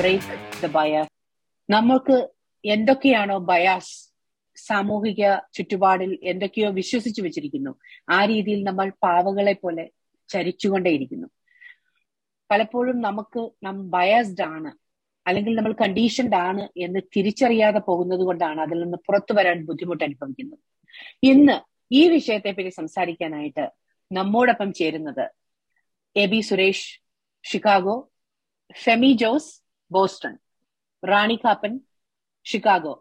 Break the bias നമുക്ക് എന്തൊക്കെയാണോ bias സാമൂഹിക ചുറ്റുപാടിൽ എന്തൊക്കെയോ വിശ്വസിച്ചു വെച്ചിരിക്കുന്നു. ആ രീതിയിൽ നമ്മൾ പാവകളെ പോലെ ചരിച്ചുകൊണ്ടേയിരിക്കുന്നു. പലപ്പോഴും നമുക്ക് നാം ബയാസ്ഡ് ആണ് അല്ലെങ്കിൽ നമ്മൾ കണ്ടീഷൻഡ് ആണ് എന്ന് തിരിച്ചറിയാതെ പോകുന്നത് കൊണ്ടാണ് അതിൽ നിന്ന് പുറത്തു വരാൻ ബുദ്ധിമുട്ട് അനുഭവിക്കുന്നത്. ഇന്ന് ഈ വിഷയത്തെ പറ്റി സംസാരിക്കാനായിട്ട് നമ്മോടൊപ്പം ചേരുന്നത് A B Suresh Chicago Femi Jose Boston Rani Kappan Chicago.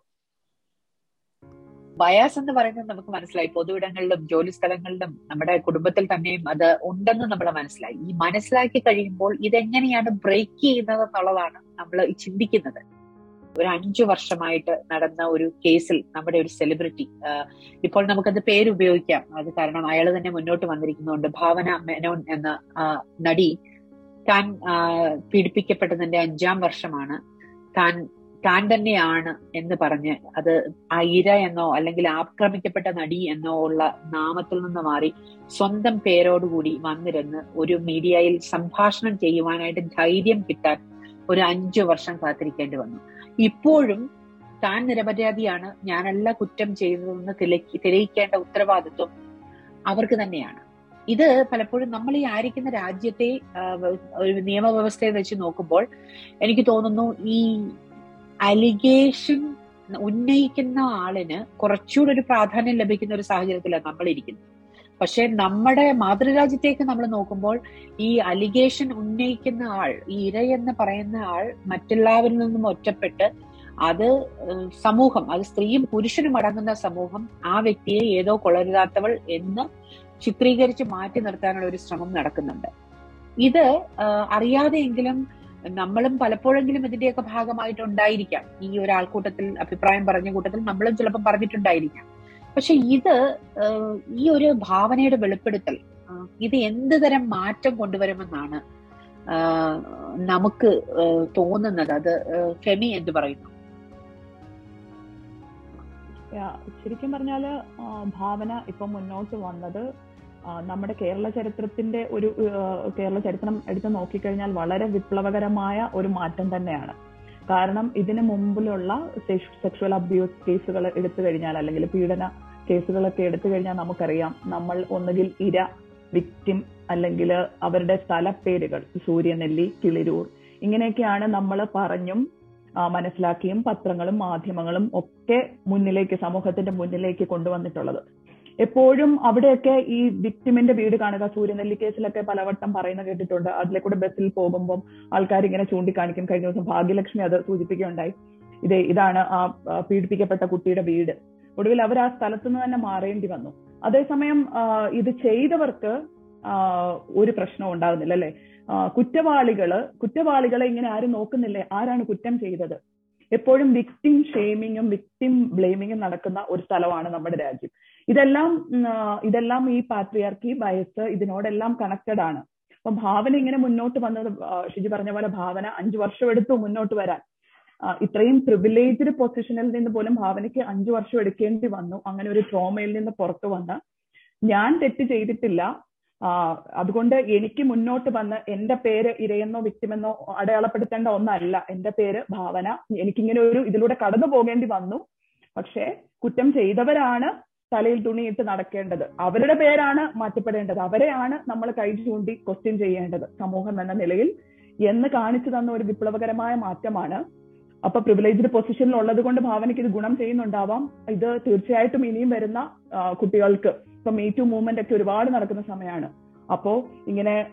Bias എന്ന് പറയുന്നത് നമുക്ക് മനസ്സിലായി. പൊതുവിടങ്ങളിലും ജോലി സ്ഥലങ്ങളിലും നമ്മുടെ കുടുംബത്തിൽ തന്നെയും അത് ഉണ്ടെന്ന് നമ്മൾ മനസ്സിലായി. ഈ മനസ്സിലാക്കി കഴിയുമ്പോൾ ഇതെങ്ങനെയാണ് ബ്രേക്ക് ചെയ്യുന്നത് എന്നുള്ളതാണ് നമ്മൾ ചിന്തിക്കുന്നത്. ഒരു അഞ്ചു വർഷമായിട്ട് നടന്ന ഒരു കേസിൽ നമ്മുടെ ഒരു സെലിബ്രിറ്റി ഇപ്പോൾ നമുക്കത് പേര് ഉപയോഗിക്കാം അത് കാരണം അയാൾ തന്നെ മുന്നോട്ട് വന്നിരിക്കുന്നുണ്ട്. ഭാവന മേനോൻ എന്ന നടി താൻ പീഡിപ്പിക്കപ്പെട്ടതിന്റെ അഞ്ചാം വർഷമാണ്. താൻ താൻ തന്നെയാണ് എന്ന് പറഞ്ഞ് അത് ആ ഇര എന്നോ അല്ലെങ്കിൽ ആക്രമിക്കപ്പെട്ട നടി എന്നോ ഉള്ള നാമത്തിൽ നിന്ന് മാറി സ്വന്തം പേരോടുകൂടി വന്നിരുന്ന് ഒരു മീഡിയയിൽ സംഭാഷണം ചെയ്യുവാനായിട്ട് ധൈര്യം കിട്ടാൻ ഒരു അഞ്ചു വർഷം കാത്തിരിക്കേണ്ടി വന്നു. ഇപ്പോഴും താൻ നിരപരാധിയാണ്. ഞാനല്ല കുറ്റം ചെയ്തതെന്ന് തെളിയിക്കേണ്ട ഉത്തരവാദിത്വം അവർക്ക് തന്നെയാണ്. ഇത് പലപ്പോഴും നമ്മൾ ഈ ആയിരിക്കുന്ന രാജ്യത്തെ ഒരു നിയമവ്യവസ്ഥയെ വെച്ച് നോക്കുമ്പോൾ എനിക്ക് തോന്നുന്നു ഈ അലിഗേഷൻ ഉന്നയിക്കുന്ന ആളിന് കുറച്ചുകൂടെ ഒരു പ്രാധാന്യം ലഭിക്കുന്ന ഒരു സാഹചര്യത്തിലാണ് നമ്മൾ ഇരിക്കുന്നത് പക്ഷെ നമ്മുടെ മാതൃരാജ്യത്തേക്ക് നമ്മൾ നോക്കുമ്പോൾ ഈ അലിഗേഷൻ ഉന്നയിക്കുന്ന ആൾ ഈ ഇര എന്ന് പറയുന്ന ആൾ മറ്റുള്ളവരിൽ നിന്നും ഒറ്റപ്പെട്ട് അത് സമൂഹം അത് സ്ത്രീയും പുരുഷനും അടങ്ങുന്ന സമൂഹം ആ വ്യക്തിയെ ഏതോ കൊളരുതാത്തവൾ എന്ന് ചിത്രീകരിച്ച് മാറ്റി നിർത്താനുള്ള ഒരു ശ്രമം നടക്കുന്നുണ്ട്. ഇത് അറിയാതെയെങ്കിലും നമ്മളും പലപ്പോഴെങ്കിലും ഇതിന്റെയൊക്കെ ഭാഗമായിട്ട് ഉണ്ടായിരിക്കാം ഈ ഒരു ആൾക്കൂട്ടത്തിൽ അഭിപ്രായം പറഞ്ഞ കൂട്ടത്തിൽ നമ്മളും ചിലപ്പോൾ പറഞ്ഞിട്ടുണ്ടായിരിക്കാം. പക്ഷെ ഇത് ഈ ഒരു ഭാവനയുടെ വെളിപ്പെടുത്തൽ ഇത് എന്ത് തരം മാറ്റം കൊണ്ടുവരുമെന്നാണ് നമുക്ക് തോന്നുന്നത്. അത് ഫെമി എന്ന് പറയുന്നു? ശരിക്കും പറഞ്ഞാൽ ഭാവന ഇപ്പൊ മുന്നോട്ട് വന്നത് നമ്മുടെ കേരള ചരിത്രത്തിന്റെ ഒരു കേരള ചരിത്രം എടുത്ത് നോക്കിക്കഴിഞ്ഞാൽ വളരെ വിപ്ലവകരമായ ഒരു മാറ്റം തന്നെയാണ്. കാരണം ഇതിനു മുമ്പിലുള്ള സെക്ഷൽ അബ്യൂസ് കേസുകൾ എടുത്തു കഴിഞ്ഞാൽ അല്ലെങ്കിൽ പീഡന കേസുകളൊക്കെ എടുത്തു കഴിഞ്ഞാൽ നമുക്കറിയാം നമ്മൾ ഒന്നുകിൽ ഇര വിക്ടിം അല്ലെങ്കിൽ അവരുടെ സ്ഥലപ്പേരുകൾ സൂര്യനെല്ലി കിളിരൂർ ഇങ്ങനെയൊക്കെയാണ് നമ്മൾ പറഞ്ഞും മനസ്സിലാക്കിയും പത്രങ്ങളും മാധ്യമങ്ങളും ഒക്കെ മുന്നിലേക്ക് സമൂഹത്തിന്റെ മുന്നിലേക്ക് കൊണ്ടുവന്നിട്ടുള്ളത്. എപ്പോഴും അവിടെയൊക്കെ ഈ വിക്ടിമിന്റെ വീട് കാണുക സൂര്യനെല്ലി കേസിലൊക്കെ പലവട്ടം പറയുന്ന കേട്ടിട്ടുണ്ട്. അതിലെ കൂടെ ബസ്സിൽ പോകുമ്പോൾ ആൾക്കാർ ഇങ്ങനെ ചൂണ്ടിക്കാണിക്കും. കഴിഞ്ഞ ദിവസം ഭാഗ്യലക്ഷ്മി അത് സൂചിപ്പിക്കുകയുണ്ടായി. ഇതേ ഇതാണ് ആ പീഡിപ്പിക്കപ്പെട്ട കുട്ടിയുടെ വീട്. ഒടുവിൽ അവർ ആ സ്ഥലത്തുനിന്ന് തന്നെ മാറേണ്ടി വന്നു. അതേസമയം ഇത് ചെയ്തവർക്ക് ഒരു പ്രശ്നവും ഉണ്ടാകുന്നില്ല അല്ലെ? കുറ്റവാളികൾ കുറ്റവാളികളെ ഇങ്ങനെ ആരും നോക്കുന്നില്ലേ? ആരാണ് കുറ്റം ചെയ്തത്? എപ്പോഴും വിക്ടിം ഷെയ്മിങ്ങും വിക്ടിം ബ്ലെയിമിങ്ങും നടക്കുന്ന ഒരു സ്ഥലമാണ് നമ്മുടെ രാജ്യം. ഇതെല്ലാം ഇതെല്ലാം ഈ പാത്രിയാർക്കി ബയസ് ഇതിനോടെല്ലാം കണക്റ്റഡ് ആണ്. അപ്പൊ ഭാവന ഇങ്ങനെ മുന്നോട്ട് വന്നത് ഷിജി പറഞ്ഞ പോലെ ഭാവന അഞ്ചു വർഷം എടുത്തു മുന്നോട്ട് വരാൻ. ഇത്രയും പ്രിവിലേജ്ഡ് പൊസിഷനിൽ നിന്ന് പോലും ഭാവനയ്ക്ക് അഞ്ചു വർഷം എടുക്കേണ്ടി വന്നു. അങ്ങനെ ഒരു ട്രോമയിൽ നിന്ന് പുറത്തു വന്ന്. ഞാൻ തെറ്റ് ചെയ്തിട്ടില്ല. അതുകൊണ്ട് എനിക്ക് മുന്നോട്ട് വന്ന് എന്റെ പേര് ഇരയെന്നോ വ്യക്തിമെന്നോ അടയാളപ്പെടുത്തേണ്ട ഒന്നല്ല. എന്റെ പേര് ഭാവന. എനിക്കിങ്ങനെ ഒരു ഇതിലൂടെ കടന്നു പോകേണ്ടി വന്നു. പക്ഷേ കുറ്റം ചെയ്തവരാണ്. തലയിൽ തുണിയിട്ട് നടക്കേണ്ടത്. അവരുടെ പേരാണ് മാറ്റപ്പെടേണ്ടത്. അവരെയാണ് നമ്മൾ കൈ ചൂണ്ടി ക്വസ്റ്റ്യൻ ചെയ്യേണ്ടത് സമൂഹം എന്ന നിലയിൽ. എന്ന് കാണിച്ചു തന്ന ഒരു വിപ്ലവകരമായ മാറ്റമാണ്. അപ്പൊ പ്രിവിലേജ്ഡ് പൊസിഷനിൽ ഉള്ളത് കൊണ്ട് ഭാവനയ്ക്ക് ഇത് ഗുണം ചെയ്യുന്നുണ്ടാവാം. ഇത് തീർച്ചയായിട്ടും ഇനിയും വരുന്ന കുട്ടികൾക്ക്. ഇപ്പൊ മീ ടു മൂവ്മെന്റ് ഒക്കെ ഒരുപാട് നടക്കുന്ന സമയമാണ് അപ്പോ ഇങ്ങനെ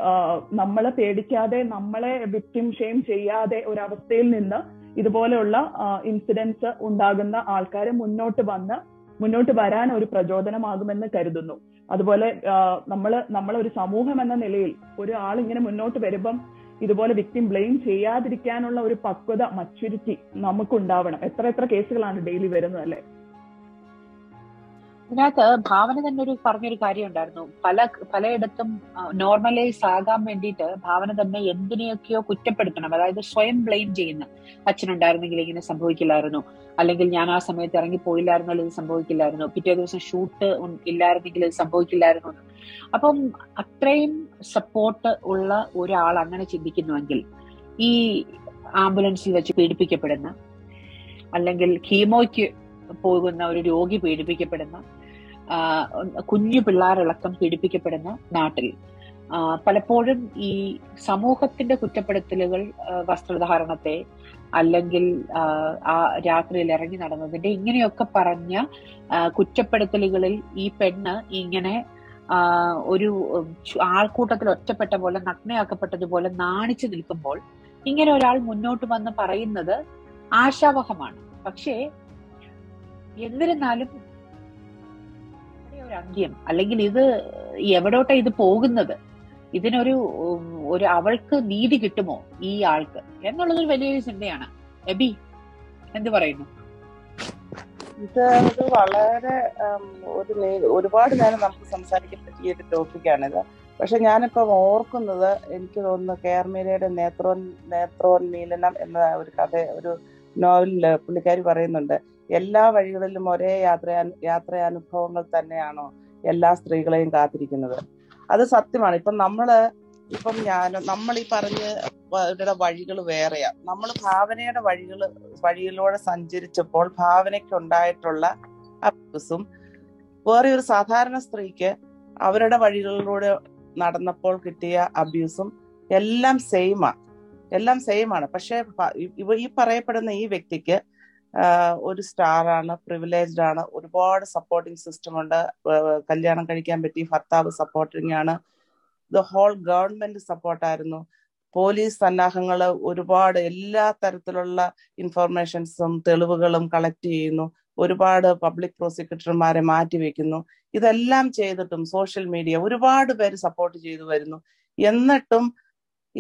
നമ്മളെ പേടിക്കാതെ നമ്മളെ വിക്ടിം ഷെയിം ചെയ്യാതെ ഒരവസ്ഥയിൽ നിന്ന് ഇതുപോലെയുള്ള ഇൻസിഡൻസ് ഉണ്ടാകുന്ന ആൾക്കാരെ മുന്നോട്ട് വന്ന് മുന്നോട്ട് വരാൻ ഒരു പ്രചോദനമാകുമെന്ന് കരുതുന്നു. അതുപോലെ നമ്മൾ നമ്മൾ ഒരു സമൂഹം എന്ന നിലയിൽ ഒരു ആൾ ഇങ്ങനെ മുന്നോട്ട് വരുമ്പം ഇതുപോലെ വിക്ടിം ബ്ലെയിം ചെയ്യാതിരിക്കാനുള്ള ഒരു പക്വത മച്യൂരിറ്റി നമുക്കുണ്ടാവണം. എത്ര എത്ര കേസുകളാണ് ഡെയിലി വരുന്നത് അല്ലെ? ഇതിനകത്ത് ഭാവന തന്നെ ഒരു പറഞ്ഞൊരു കാര്യം ഉണ്ടായിരുന്നു പല പലയിടത്തും നോർമലൈസ് ആകാൻ വേണ്ടിയിട്ട് ഭാവന തന്നെ എന്തിനെയൊക്കെയോ കുറ്റപ്പെടുത്തണം. അതായത് സ്വയം ബ്ലെയിം ചെയ്യുന്ന അച്ഛനുണ്ടായിരുന്നെങ്കിൽ ഇങ്ങനെ സംഭവിക്കില്ലായിരുന്നു. അല്ലെങ്കിൽ ഞാൻ ആ സമയത്ത് ഇറങ്ങി അല്ലെങ്കിൽ ഇത് സംഭവിക്കില്ലായിരുന്നു. പിറ്റേ ദിവസം ഷൂട്ട് ഇല്ലായിരുന്നെങ്കിൽ ഇത് സംഭവിക്കില്ലായിരുന്നു. അപ്പം അത്രയും സപ്പോർട്ട് ഉള്ള ഒരാൾ അങ്ങനെ ചിന്തിക്കുന്നുവെങ്കിൽ ഈ ആംബുലൻസിൽ വെച്ച് പീഡിപ്പിക്കപ്പെടുന്ന അല്ലെങ്കിൽ കീമോയ്ക്ക് പോകുന്ന ഒരു രോഗി പീഡിപ്പിക്കപ്പെടുന്ന കുഞ്ഞു പിള്ളേരടക്കം പീഡിപ്പിക്കപ്പെടുന്ന നാട്ടിൽ. പലപ്പോഴും ഈ സമൂഹത്തിന്റെ കുറ്റപ്പെടുത്തലുകൾ വസ്ത്രധാരണത്തെ അല്ലെങ്കിൽ ആ, രാത്രിയിൽ ഇറങ്ങി നടന്നതിന്റെ ഇങ്ങനെയൊക്കെ പറഞ്ഞ കുറ്റപ്പെടുത്തലുകളിൽ ഈ പെണ്ണ് ഇങ്ങനെ ഒരു ആൾക്കൂട്ടത്തിൽ ഒറ്റപ്പെട്ട പോലെ നഗ്നയാക്കപ്പെട്ടതുപോലെ നാണിച്ചു നിൽക്കുമ്പോൾ ഇങ്ങനെ ഒരാൾ മുന്നോട്ട് വന്ന് പറയുന്നത് ആശാവഹമാണ്. പക്ഷേ എന്നിരുന്നാലും ഒരു അന്ത്യം അല്ലെങ്കിൽ ഇത് എവിടോട്ടാ ഇത് പോകുന്നത്? ഇതിനൊരു ഒരു അവൾക്ക് നീതി കിട്ടുമോ ഈ ആൾക്ക്? എന്നുള്ളത് ഒരു വലിയൊരു ചിന്തയാണ്. എബി എന്ത് പറയുന്നു? ഇത് വളരെ ഒരു ഒരുപാട് നേരം നമുക്ക് സംസാരിക്കാൻ പറ്റിയ ഒരു ടോപ്പിക്കാണിത് പക്ഷെ ഞാനിപ്പം ഓർക്കുന്നത് എനിക്ക് തോന്നുന്നു കേർമീരയുടെ നേത്രോൻ നേത്രോന്മീലനം എന്ന ഒരു കഥ ഒരു നോവലിൽ പുള്ളിക്കാരി പറയുന്നുണ്ട്. എല്ലാ വഴികളിലും ഒരേ യാത്ര യാത്രയാനുഭവങ്ങൾ തന്നെയാണോ എല്ലാ സ്ത്രീകളെയും കാത്തിരിക്കുന്നത്? അത് സത്യമാണ്. ഇപ്പം നമ്മൾ ഇപ്പം ഞാൻ നമ്മൾ ഈ പറഞ്ഞ വഴികൾ വേറെയാ. നമ്മൾ ഭാവനയുടെ വഴികൾ വഴിയിലൂടെ സഞ്ചരിച്ചപ്പോൾ ഭാവനയ്ക്ക് ഉണ്ടായിട്ടുള്ള അബ്യൂസും വേറെ ഒരു സാധാരണ സ്ത്രീക്ക് അവരുടെ വഴികളിലൂടെ നടന്നപ്പോൾ കിട്ടിയ അബ്യൂസും എല്ലാം സെയിമാ എല്ലാം സെയിമാണ് പക്ഷേ ഈ പറയപ്പെടുന്ന ഈ വ്യക്തിക്ക് ഒരു സ്റ്റാർ ആണ് പ്രിവിലേജ്ഡ് ആണ് ഒരുപാട് സപ്പോർട്ടിംഗ് സിസ്റ്റം ഉണ്ട് കല്യാണം കഴിക്കാൻ പറ്റി ഭർത്താവ് സപ്പോർട്ടിംഗ് ആണ് ദ ഹോൾ ഗവൺമെന്റ് സപ്പോർട്ടായിരുന്നു. പോലീസ് സന്നാഹങ്ങൾ ഒരുപാട് എല്ലാ തരത്തിലുള്ള ഇൻഫർമേഷൻസും തെളിവുകളും കളക്ട് ചെയ്യുന്നു. ഒരുപാട് പബ്ലിക് പ്രോസിക്യൂട്ടർമാരെ മാറ്റിവെക്കുന്നു ഇതെല്ലാം ചെയ്തിട്ടും സോഷ്യൽ മീഡിയ ഒരുപാട് പേര് സപ്പോർട്ട് ചെയ്തു വരുന്നു. എന്നിട്ടും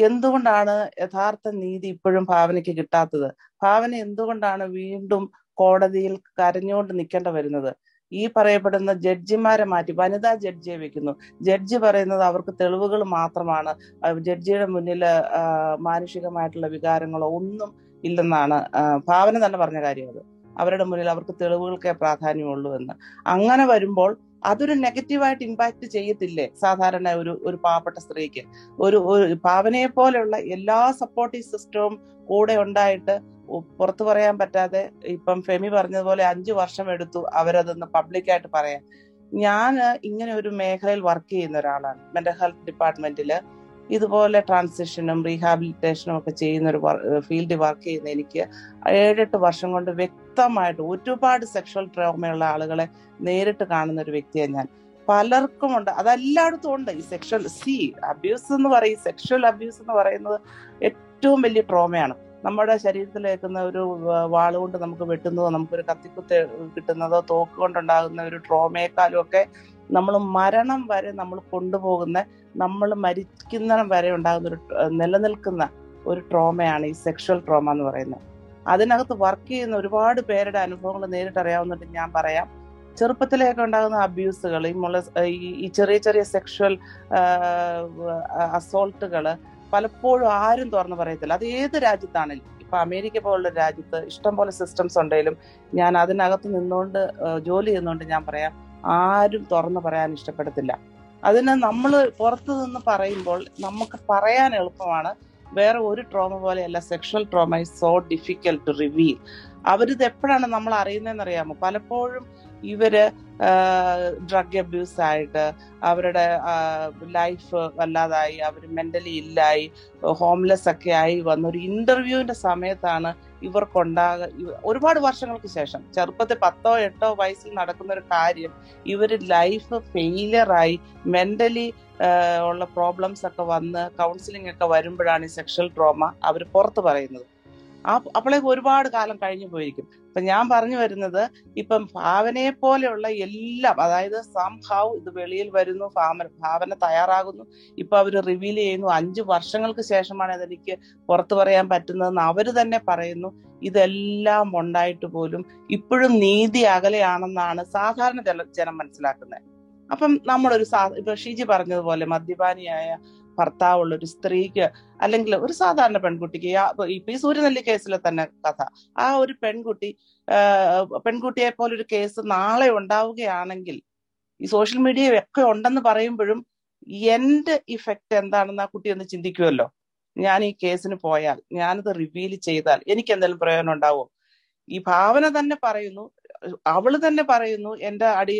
എന്തുകൊണ്ടാണ് യഥാർത്ഥ നീതി ഇപ്പോഴും ഭാവനയ്ക്ക് കിട്ടാത്തത്? ഭാവന എന്തുകൊണ്ടാണ് വീണ്ടും കോടതിയിൽ കരഞ്ഞുകൊണ്ട് നിൽക്കേണ്ട വരുന്നത്? ഈ പറയപ്പെടുന്ന ജഡ്ജിമാരെ മാറ്റി വനിതാ ജഡ്ജിയെ വെക്കുന്നു. ജഡ്ജി പറയുന്നത് അവർക്ക് തെളിവുകൾ മാത്രമാണ്. ജഡ്ജിയുടെ മുന്നിൽ മാനുഷികമായിട്ടുള്ള വികാരങ്ങളോ ഒന്നും ഇല്ലെന്നാണ് ഭാവന തന്നെ പറഞ്ഞ കാര്യം അത് അവരുടെ മുന്നിൽ അവർക്ക് തെളിവുകൾക്കേ പ്രാധാന്യമുള്ളൂ എന്ന്. അങ്ങനെ വരുമ്പോൾ അതൊരു നെഗറ്റീവായിട്ട് ഇമ്പാക്ട് ചെയ്യത്തില്ലേ? സാധാരണ ഒരു ഒരു പാവപ്പെട്ട സ്ത്രീക്ക്. ഒരു ഒരു ഭാവനയെ പോലെയുള്ള എല്ലാ സപ്പോർട്ടീവ് സിസ്റ്റവും കൂടെ ഉണ്ടായിട്ട് പുറത്തു പറയാൻ പറ്റാതെ ഇപ്പം ഫെമി പറഞ്ഞതുപോലെ അഞ്ചു വർഷം എടുത്തു അവരതൊന്ന് പബ്ലിക്കായിട്ട് പറയാൻ. ഞാൻ ഇങ്ങനെ ഒരു മേഖലയിൽ വർക്ക് ചെയ്യുന്ന ഒരാളാണ്. മെന്റൽ ഹെൽത്ത് ഡിപ്പാർട്ട്മെന്റിൽ ഇതുപോലെ ട്രാൻസിഷനും റീഹാബിലിറ്റേഷനും ഒക്കെ ചെയ്യുന്ന ഒരു ഫീൽഡിൽ വർക്ക് ചെയ്യുന്ന എനിക്ക് ഏഴെട്ട് വർഷം കൊണ്ട് വ്യക്തമായിട്ട് ഒരുപാട് സെക്ഷൽ ട്രോമയുള്ള ആളുകളെ നേരിട്ട് കാണുന്ന ഒരു വ്യക്തിയാണ് ഞാൻ. പലർക്കും ഉണ്ട്. അതെല്ലായിടത്തും ഉണ്ട്. ഈ സെക്ഷൽ സി അബ്യൂസ് എന്ന് പറയും. സെക്ഷൽ അബ്യൂസ് എന്ന് പറയുന്നത് ഏറ്റവും വലിയ ട്രോമയാണ് നമ്മുടെ ശരീരത്തിലേക്കുന്ന ഒരു വാളുകൊണ്ട് വാൾ കൊണ്ട് നമുക്ക് വെട്ടുന്നതോ നമുക്കൊരു കത്തിക്കുത്ത് കിട്ടുന്നതോ തോക്ക് കൊണ്ടുണ്ടാകുന്ന ഒരു ട്രോമയെക്കാളും ഒക്കെ നമ്മൾ മരണം വരെ നമ്മൾ കൊണ്ടുപോകുന്ന നമ്മൾ മരിക്കുന്ന വരെ ഉണ്ടാകുന്ന ഒരു നിലനിൽക്കുന്ന ഒരു ട്രോമയാണ് ഈ സെക്ഷൽ ട്രോമ എന്ന് പറയുന്നത്. അതിനകത്ത് വർക്ക് ചെയ്യുന്ന ഒരുപാട് പേരുടെ അനുഭവങ്ങൾ നേരിട്ട് അറിയാവുന്നുണ്ട് ഞാൻ പറയാം. ചെറുപ്പത്തിലേക്ക് ഉണ്ടാകുന്ന അബ്യൂസുകൾ ഈ മുള ഈ- ചെറിയ ചെറിയ സെക്ഷൽ അസോൾട്ടുകൾ പലപ്പോഴും ആരും തുറന്നു പറയത്തില്ല. അത് ഏത് രാജ്യത്താണെങ്കിലും ഇപ്പൊ അമേരിക്ക പോലുള്ള രാജ്യത്ത് ഇഷ്ടംപോലെ സിസ്റ്റംസ് ഉണ്ടെങ്കിലും ഞാൻ അതിനകത്ത് നിന്നുകൊണ്ട് ജോലി ചെയ്യുന്നതുകൊണ്ട് ഞാൻ പറയാം. ആരും തുറന്നു പറയാൻ ഇഷ്ടപ്പെടത്തില്ല. അതിന് നമ്മൾ പുറത്തു നിന്ന് പറയുമ്പോൾ നമുക്ക് പറയാൻ എളുപ്പമാണ്. വേറെ ഒരു ട്രോമ പോലെയല്ല sexual trauma is so difficult to reveal അവരിത് എപ്പോഴാണ് നമ്മൾ അറിയുന്നതെന്ന് അറിയാമോ പലപ്പോഴും ഇവർ ഡ്രഗ് അബ്യൂസ് ആയിട്ട് അവരുടെ ലൈഫ് വല്ലാതായി അവർ മെന്റലി ഇല്ലായി ഹോംലെസ് ഒക്കെ ആയി വന്ന ഒരു ഇന്റർവ്യൂവിന്റെ സമയത്താണ് ഇവർക്കുണ്ടാക ഇവ- ഒരുപാട് വർഷങ്ങൾക്ക് ശേഷം ചെറുപ്പത്തിൽ പത്തോ എട്ടോ വയസ്സിൽ നടക്കുന്ന ഒരു കാര്യം ഇവർ ലൈഫ് ഫെയിലിയറായി മെന്റലി ഉള്ള പ്രോബ്ലംസ് ഒക്കെ വന്ന് കൗൺസിലിംഗ് ഒക്കെ വരുമ്പോഴാണ് ഈ സെക്ഷൽ ട്രോമ അവർ പുറത്ത് പറയുന്നത്. ആ അപ്പോഴേക്ക് ഒരുപാട് കാലം കഴിഞ്ഞു പോയിരിക്കും. അപ്പൊ ഞാൻ പറഞ്ഞു വരുന്നത് ഇപ്പം ഭാവനയെ പോലെയുള്ള എല്ലാം അതായത് സംഹൗ ഇത് വെളിയിൽ വരുന്നു ഭാവന ഭാവന തയ്യാറാകുന്നു ഇപ്പൊ അവർ റിവീൽ ചെയ്യുന്നു അഞ്ചു വർഷങ്ങൾക്ക് ശേഷമാണ് അതെനിക്ക് പുറത്തു പറയാൻ പറ്റുന്നതെന്ന് അവർ തന്നെ പറയുന്നു ഇതെല്ലാം ഉണ്ടായിട്ട് പോലും ഇപ്പോഴും നീതി അകലെയാണെന്നാണ് സാധാരണ ജനം മനസ്സിലാക്കുന്നത്. അപ്പം നമ്മളൊരു സാ ഇപ്പൊ ഷീജി പറഞ്ഞതുപോലെ മദ്യപാനിയായ ഭർത്താവുള്ള ഒരു സ്ത്രീക്ക് അല്ലെങ്കിൽ ഒരു സാധാരണ പെൺകുട്ടിക്ക് ഇപ്പൊ ഈ സൂര്യനെല്ലി കേസിലെ തന്നെ കഥ. ആ ഒരു പെൺകുട്ടി പെൺകുട്ടിയെ പോലെ ഒരു കേസ് നാളെ ഉണ്ടാവുകയാണെങ്കിൽ ഈ സോഷ്യൽ മീഡിയ ഒക്കെ ഉണ്ടെന്ന് പറയുമ്പോഴും എന്റെ ഇഫക്റ്റ് എന്താണെന്ന് ആ കുട്ടി ഒന്ന് ചിന്തിക്കുമല്ലോ ഞാൻ ഈ കേസിന് പോയാൽ ഞാനത് റിവീൽ ചെയ്താൽ എനിക്ക് എന്തെങ്കിലും പ്രയോജനം ഉണ്ടാവുമോ ഈ ഭാവന തന്നെ പറയുന്നു അവൾ തന്നെ പറയുന്നു എന്റെ അടി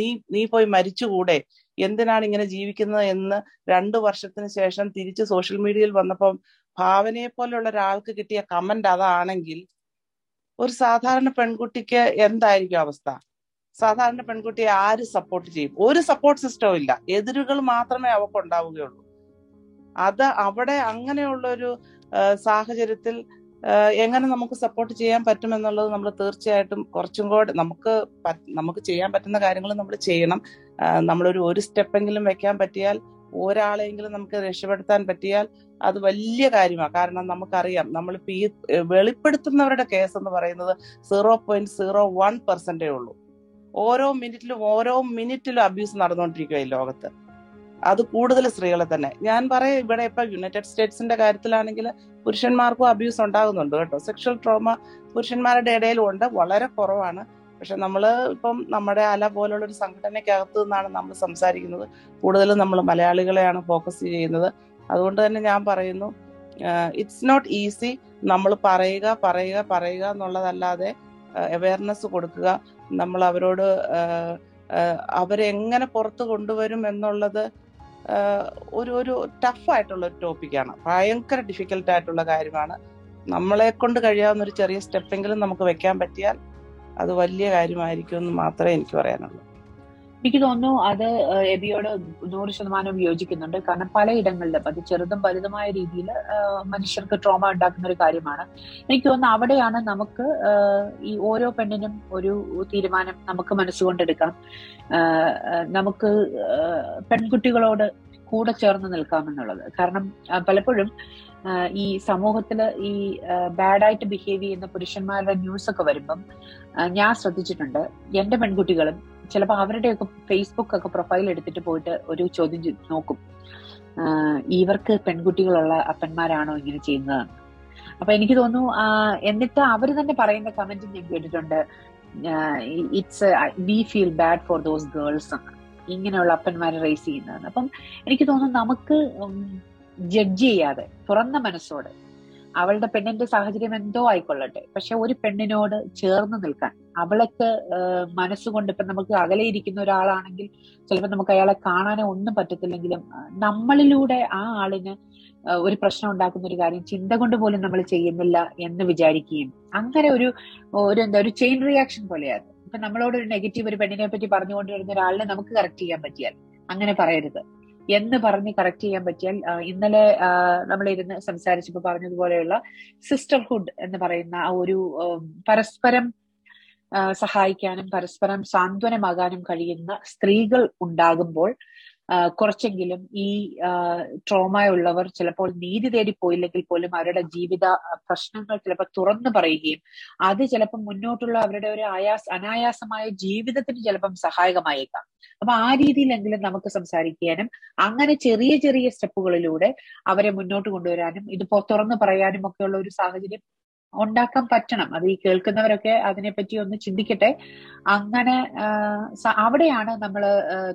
നീ നീ പോയി മരിച്ചുകൂടെ? എന്തിനാണ് ഇങ്ങനെ ജീവിക്കുന്നത്? എന്ന് രണ്ടു വർഷത്തിന് ശേഷം തിരിച്ച് സോഷ്യൽ മീഡിയയിൽ വന്നപ്പം ഭാവനയെ പോലെയുള്ള ഒരാൾക്ക് കിട്ടിയ കമന്റ് അതാണെങ്കിൽ ഒരു സാധാരണ പെൺകുട്ടിക്ക് എന്തായിരിക്കും അവസ്ഥ? സാധാരണ പെൺകുട്ടിയെ ആര് സപ്പോർട്ട് ചെയ്യും? ഒരു സപ്പോർട്ട് സിസ്റ്റവും ഇല്ല. എതിരുകൾ മാത്രമേ അവക്കുണ്ടാവുകയുള്ളൂ. അത് അവിടെ അങ്ങനെയുള്ള ഒരു സാഹചര്യത്തിൽ എങ്ങനെ നമുക്ക് സപ്പോർട്ട് ചെയ്യാൻ പറ്റും എന്നുള്ളത് നമ്മൾ തീർച്ചയായിട്ടും കുറച്ചും കൂടെ നമുക്ക് നമുക്ക് ചെയ്യാൻ പറ്റുന്ന കാര്യങ്ങൾ നമ്മൾ ചെയ്യണം. നമ്മളൊരു ഒരു സ്റ്റെപ്പെങ്കിലും വെക്കാൻ പറ്റിയാൽ ഒരാളെങ്കിലും നമുക്ക് രക്ഷപ്പെടുത്താൻ പറ്റിയാൽ അത് വലിയ കാര്യമാണ് കാരണം നമുക്കറിയാം നമ്മളിപ്പോൾ ഈ വെളിപ്പെടുത്തുന്നവരുടെ കേസ് എന്ന് പറയുന്നത് സീറോ പോയിന്റ് സീറോ വൺ പെർസെന്റേ ഉള്ളൂ. ഓരോ മിനിറ്റിലും ഓരോ മിനിറ്റിലും അബ്യൂസ് നടന്നുകൊണ്ടിരിക്കുക ഈ ലോകത്ത്. അത് കൂടുതൽ സ്ത്രീകളെ തന്നെ. ഞാൻ പറയാം ഇവിടെ ഇപ്പൊ യുണൈറ്റഡ് സ്റ്റേറ്റ്സിന്റെ കാര്യത്തിലാണെങ്കിൽ പുരുഷന്മാർക്കും അബ്യൂസ് ഉണ്ടാകുന്നുണ്ട് കേട്ടോ. സെക്ഷൽ ട്രോമ പുരുഷന്മാരുടെ ഇടയിലും ഉണ്ട് വളരെ കുറവാണ്. പക്ഷെ നമ്മൾ ഇപ്പം നമ്മുടെ അല പോലുള്ള ഒരു സംഘടനയ്ക്കകത്ത് നിന്നാണ് നമ്മൾ സംസാരിക്കുന്നത്. കൂടുതലും നമ്മൾ മലയാളികളെയാണ് ഫോക്കസ് ചെയ്യുന്നത്. അതുകൊണ്ട് തന്നെ ഞാൻ പറയുന്നു ഇറ്റ്സ് നോട്ട് ഈസി നമ്മൾ പറയുക പറയുക പറയുക എന്നുള്ളതല്ലാതെ അവയർനെസ് കൊടുക്കുക. നമ്മൾ അവരോട് അവരെങ്ങനെ പുറത്ത് കൊണ്ടുവരും എന്നുള്ളത് ഒരു ഒരു ടഫായിട്ടുള്ള ഒരു ടോപ്പിക്കാണ് ഭയങ്കര ഡിഫിക്കൽട്ട് ആയിട്ടുള്ള കാര്യമാണ്. നമ്മളെ കൊണ്ട് കഴിയാവുന്ന ഒരു ചെറിയ സ്റ്റെപ്പെങ്കിലും നമുക്ക് വെക്കാൻ പറ്റിയാൽ അത് വലിയ കാര്യമായിരിക്കും എന്ന് മാത്രമേ എനിക്ക് പറയാനുള്ളൂ. എനിക്ക് തോന്നുന്നു അത് എബിയോട് നൂറ് ശതമാനം യോജിക്കുന്നുണ്ട്. കാരണം പലയിടങ്ങളിലും അത് ചെറുതും വലുതുമായ രീതിയിൽ മനുഷ്യർക്ക് ട്രോമ ഉണ്ടാക്കുന്ന ഒരു കാര്യമാണ്. എനിക്ക് തോന്നുന്നു അവിടെയാണ് നമുക്ക് ഈ ഓരോ പെണ്ണിനും ഒരു തീരുമാനം നമുക്ക് മനസ്സുകൊണ്ടെടുക്കാം നമുക്ക് പെൺകുട്ടികളോട് കൂടെ ചേർന്ന് നിൽക്കാമെന്നുള്ളത്. കാരണം പലപ്പോഴും ഈ സമൂഹത്തിൽ ഈ ബാഡായിട്ട് ബിഹേവ് ചെയ്യുന്ന പുരുഷന്മാരുടെ ന്യൂസ് ഒക്കെ വരുമ്പം ഞാൻ ശ്രദ്ധിച്ചിട്ടുണ്ട്. എന്റെ പെൺകുട്ടികളും ചിലപ്പോൾ അവരുടെയൊക്കെ ഫേസ്ബുക്ക് ഒക്കെ പ്രൊഫൈൽ എടുത്തിട്ട് പോയിട്ട് ഒരു ചോദ്യം നോക്കും. ഇവർക്ക് പെൺകുട്ടികളുള്ള അപ്പന്മാരാണോ ഇങ്ങനെ ചെയ്യുന്നത് അപ്പൊ എനിക്ക് തോന്നുന്നു എന്നിട്ട് അവർ തന്നെ പറയുന്ന കമന്റ് ഞാൻ കേട്ടിട്ടുണ്ട്. It's we feel bad for those girls ഇങ്ങനെയുള്ള അപ്പന്മാരെ റേസ് ചെയ്യുന്നതെന്ന്. അപ്പം എനിക്ക് തോന്നുന്നു നമുക്ക് ജഡ്ജ് ചെയ്യാതെ തുറന്ന മനസ്സോടെ അവളുടെ പെണ്ണിന്റെ സാഹചര്യം എന്തോ ആയിക്കൊള്ളട്ടെ. പക്ഷെ ഒരു പെണ്ണിനോട് ചേർന്ന് നിൽക്കാൻ അവൾക്ക് മനസ്സുകൊണ്ട് ഇപ്പൊ നമുക്ക് അകലെയിരിക്കുന്ന ഒരാളാണെങ്കിൽ ചിലപ്പോൾ നമുക്ക് അയാളെ കാണാനോ ഒന്നും പറ്റത്തില്ലെങ്കിലും നമ്മളിലൂടെ ആ ആളിന് ഒരു പ്രശ്നം ഉണ്ടാക്കുന്ന ഒരു കാര്യം ചിന്ത കൊണ്ട് പോലും നമ്മൾ ചെയ്യുന്നില്ല എന്ന് വിചാരിക്കുകയും അങ്ങനെ ഒരു ഒരു എന്താ ഒരു ചെയിൻ റിയാക്ഷൻ പോലെയാണ്. ഇപ്പൊ നമ്മളോട് ഒരു നെഗറ്റീവ് ഒരു പെണ്ണിനെ പറ്റി പറഞ്ഞുകൊണ്ടിരുന്ന ഒരാളിനെ നമുക്ക് കറക്റ്റ് ചെയ്യാൻ പറ്റിയാൽ അങ്ങനെ പറയരുത്. എന്ന് പറഞ്ഞ് കറക്റ്റ് ചെയ്യാൻ പറ്റിയാൽ ഇന്നലെ നമ്മൾ ഇരുന്ന് സംസാരിച്ചപ്പോൾ പറഞ്ഞതുപോലെയുള്ള സിസ്റ്റർഹുഡ് എന്ന് പറയുന്ന ആ ഒരു പരസ്പരം സഹായിക്കാനും പരസ്പരം സാന്ത്വനമാകാനും കഴിയുന്ന സ്ത്രീകൾ ഉണ്ടാകുമ്പോൾ കുറച്ചെങ്കിലും ഈ ട്രോമ ഉള്ളവർ ചിലപ്പോൾ നീതി തേടി പോയില്ലെങ്കിൽ പോലും അവരുടെ ജീവിത പ്രശ്നങ്ങൾ ചിലപ്പോൾ തുറന്നു പറയുകയും അത് ചിലപ്പോൾ മുന്നോട്ടുള്ള അവരുടെ ഒരു ആയാസ അനായാസമായ ജീവിതത്തിന് ചിലപ്പം സഹായകമായേക്കാം. അപ്പൊ ആ രീതിയിലെങ്കിലും നമുക്ക് സംസാരിക്കാനും അങ്ങനെ ചെറിയ ചെറിയ സ്റ്റെപ്പുകളിലൂടെ അവരെ മുന്നോട്ട് കൊണ്ടുവരാനും ഇത് തുറന്നു പറയാനും ഒക്കെയുള്ള ഒരു സാഹചര്യം ഉണ്ടാക്കാൻ പറ്റണം. അത് ഈ കേൾക്കുന്നവരൊക്കെ അതിനെപ്പറ്റി ഒന്ന് ചിന്തിക്കട്ടെ. അങ്ങനെ അവിടെയാണ് നമ്മൾ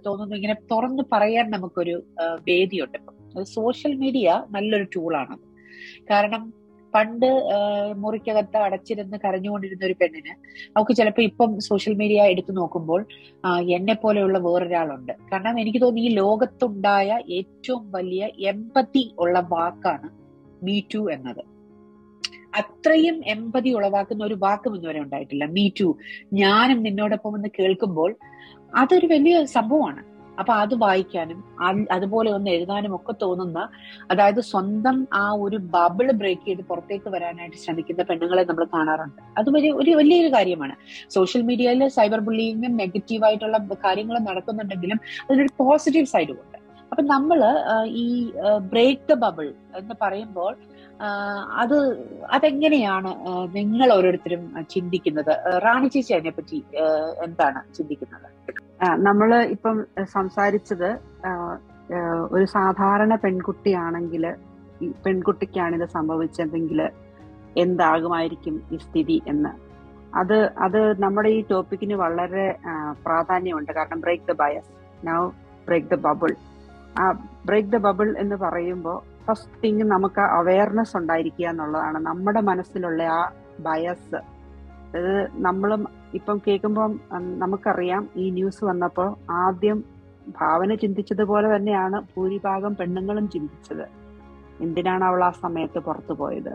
തോന്നുന്നു ഇങ്ങനെ തുറന്നു പറയാൻ നമുക്കൊരു വേദിയുണ്ട്. ഇപ്പം സോഷ്യൽ മീഡിയ നല്ലൊരു ടൂളാണ് കാരണം പണ്ട് മുറിക്കകത്ത് അടച്ചിരുന്ന് കരഞ്ഞുകൊണ്ടിരുന്ന ഒരു പെണ്ണിന് അവൾക്ക് ചിലപ്പോൾ ഇപ്പം സോഷ്യൽ മീഡിയ എടുത്തു നോക്കുമ്പോൾ എന്നെ പോലെയുള്ള വേറൊരാളുണ്ട്. കാരണം എനിക്ക് തോന്നി ഈ ലോകത്തുണ്ടായ ഏറ്റവും വലിയ എമ്പതി ഉള്ള വാക്കാണ് മീ ടു എന്നത്. അത്രയും എമ്പതി ഉളവാക്കുന്ന ഒരു വാക്കും ഇന്നുവരെ ഉണ്ടായിട്ടില്ല. മീ ടു ഞാനും നിന്നോടൊപ്പം എന്ന് കേൾക്കുമ്പോൾ അതൊരു വലിയ സംഭവമാണ്. അപ്പൊ അത് വായിക്കാനും അതുപോലെ ഒന്ന് എഴുതാനും ഒക്കെ തോന്നുന്ന അതായത് സ്വന്തം ആ ഒരു ബബിൾ ബ്രേക്ക് ചെയ്ത് പുറത്തേക്ക് വരാനായിട്ട് ശ്രമിക്കുന്ന പെണ്ണുങ്ങളെ നമ്മൾ കാണാറുണ്ട്. അത് വലിയ ഒരു വലിയൊരു കാര്യമാണ്. സോഷ്യൽ മീഡിയയിൽ സൈബർ ബുള്ളിങ്ങും നെഗറ്റീവായിട്ടുള്ള കാര്യങ്ങളും നടക്കുന്നുണ്ടെങ്കിലും അതിനൊരു പോസിറ്റീവ് സൈഡും ഉണ്ട്. അപ്പൊ നമ്മൾ ഈ ബ്രേക്ക് ദ ബബിൾ എന്ന് പറയുമ്പോൾ അത് അതെങ്ങനെയാണ് നിങ്ങൾ ഓരോരുത്തരും ചിന്തിക്കുന്നത്? റാണി ചേച്ചി അതിനെ പറ്റി എന്താണ് ചിന്തിക്കുന്നത്? നമ്മൾ ഇപ്പം സംസാരിച്ചത് ഒരു സാധാരണ പെൺകുട്ടിയാണെങ്കിൽ ഈ സംഭവിച്ചതെങ്കിൽ എന്താകുമായിരിക്കും ഈ സ്ഥിതി എന്ന്. അത് അത് നമ്മുടെ ഈ ടോപ്പിക്കിന് വളരെ പ്രാധാന്യമുണ്ട്. കാരണം break the bias now break the bubble. ആ ബ്രേക്ക് ദ ബബിൾ എന്ന് പറയുമ്പോൾ ഫസ്റ്റ് തിങ് നമുക്ക് അവയർനെസ് ഉണ്ടായിരിക്കുക എന്നുള്ളതാണ്. നമ്മുടെ മനസ്സിലുള്ള ആ ബയസ് അത് നമ്മളും ഇപ്പം കേൾക്കുമ്പം നമുക്കറിയാം ഈ ന്യൂസ് വന്നപ്പോൾ ആദ്യം ഭാവന ചിന്തിച്ചതുപോലെ തന്നെയാണ് ഭൂരിഭാഗം പെണ്ണുങ്ങളും ചിന്തിച്ചത്. എന്തിനാണ് അവൾ ആ സമയത്ത് പുറത്തു പോയത്?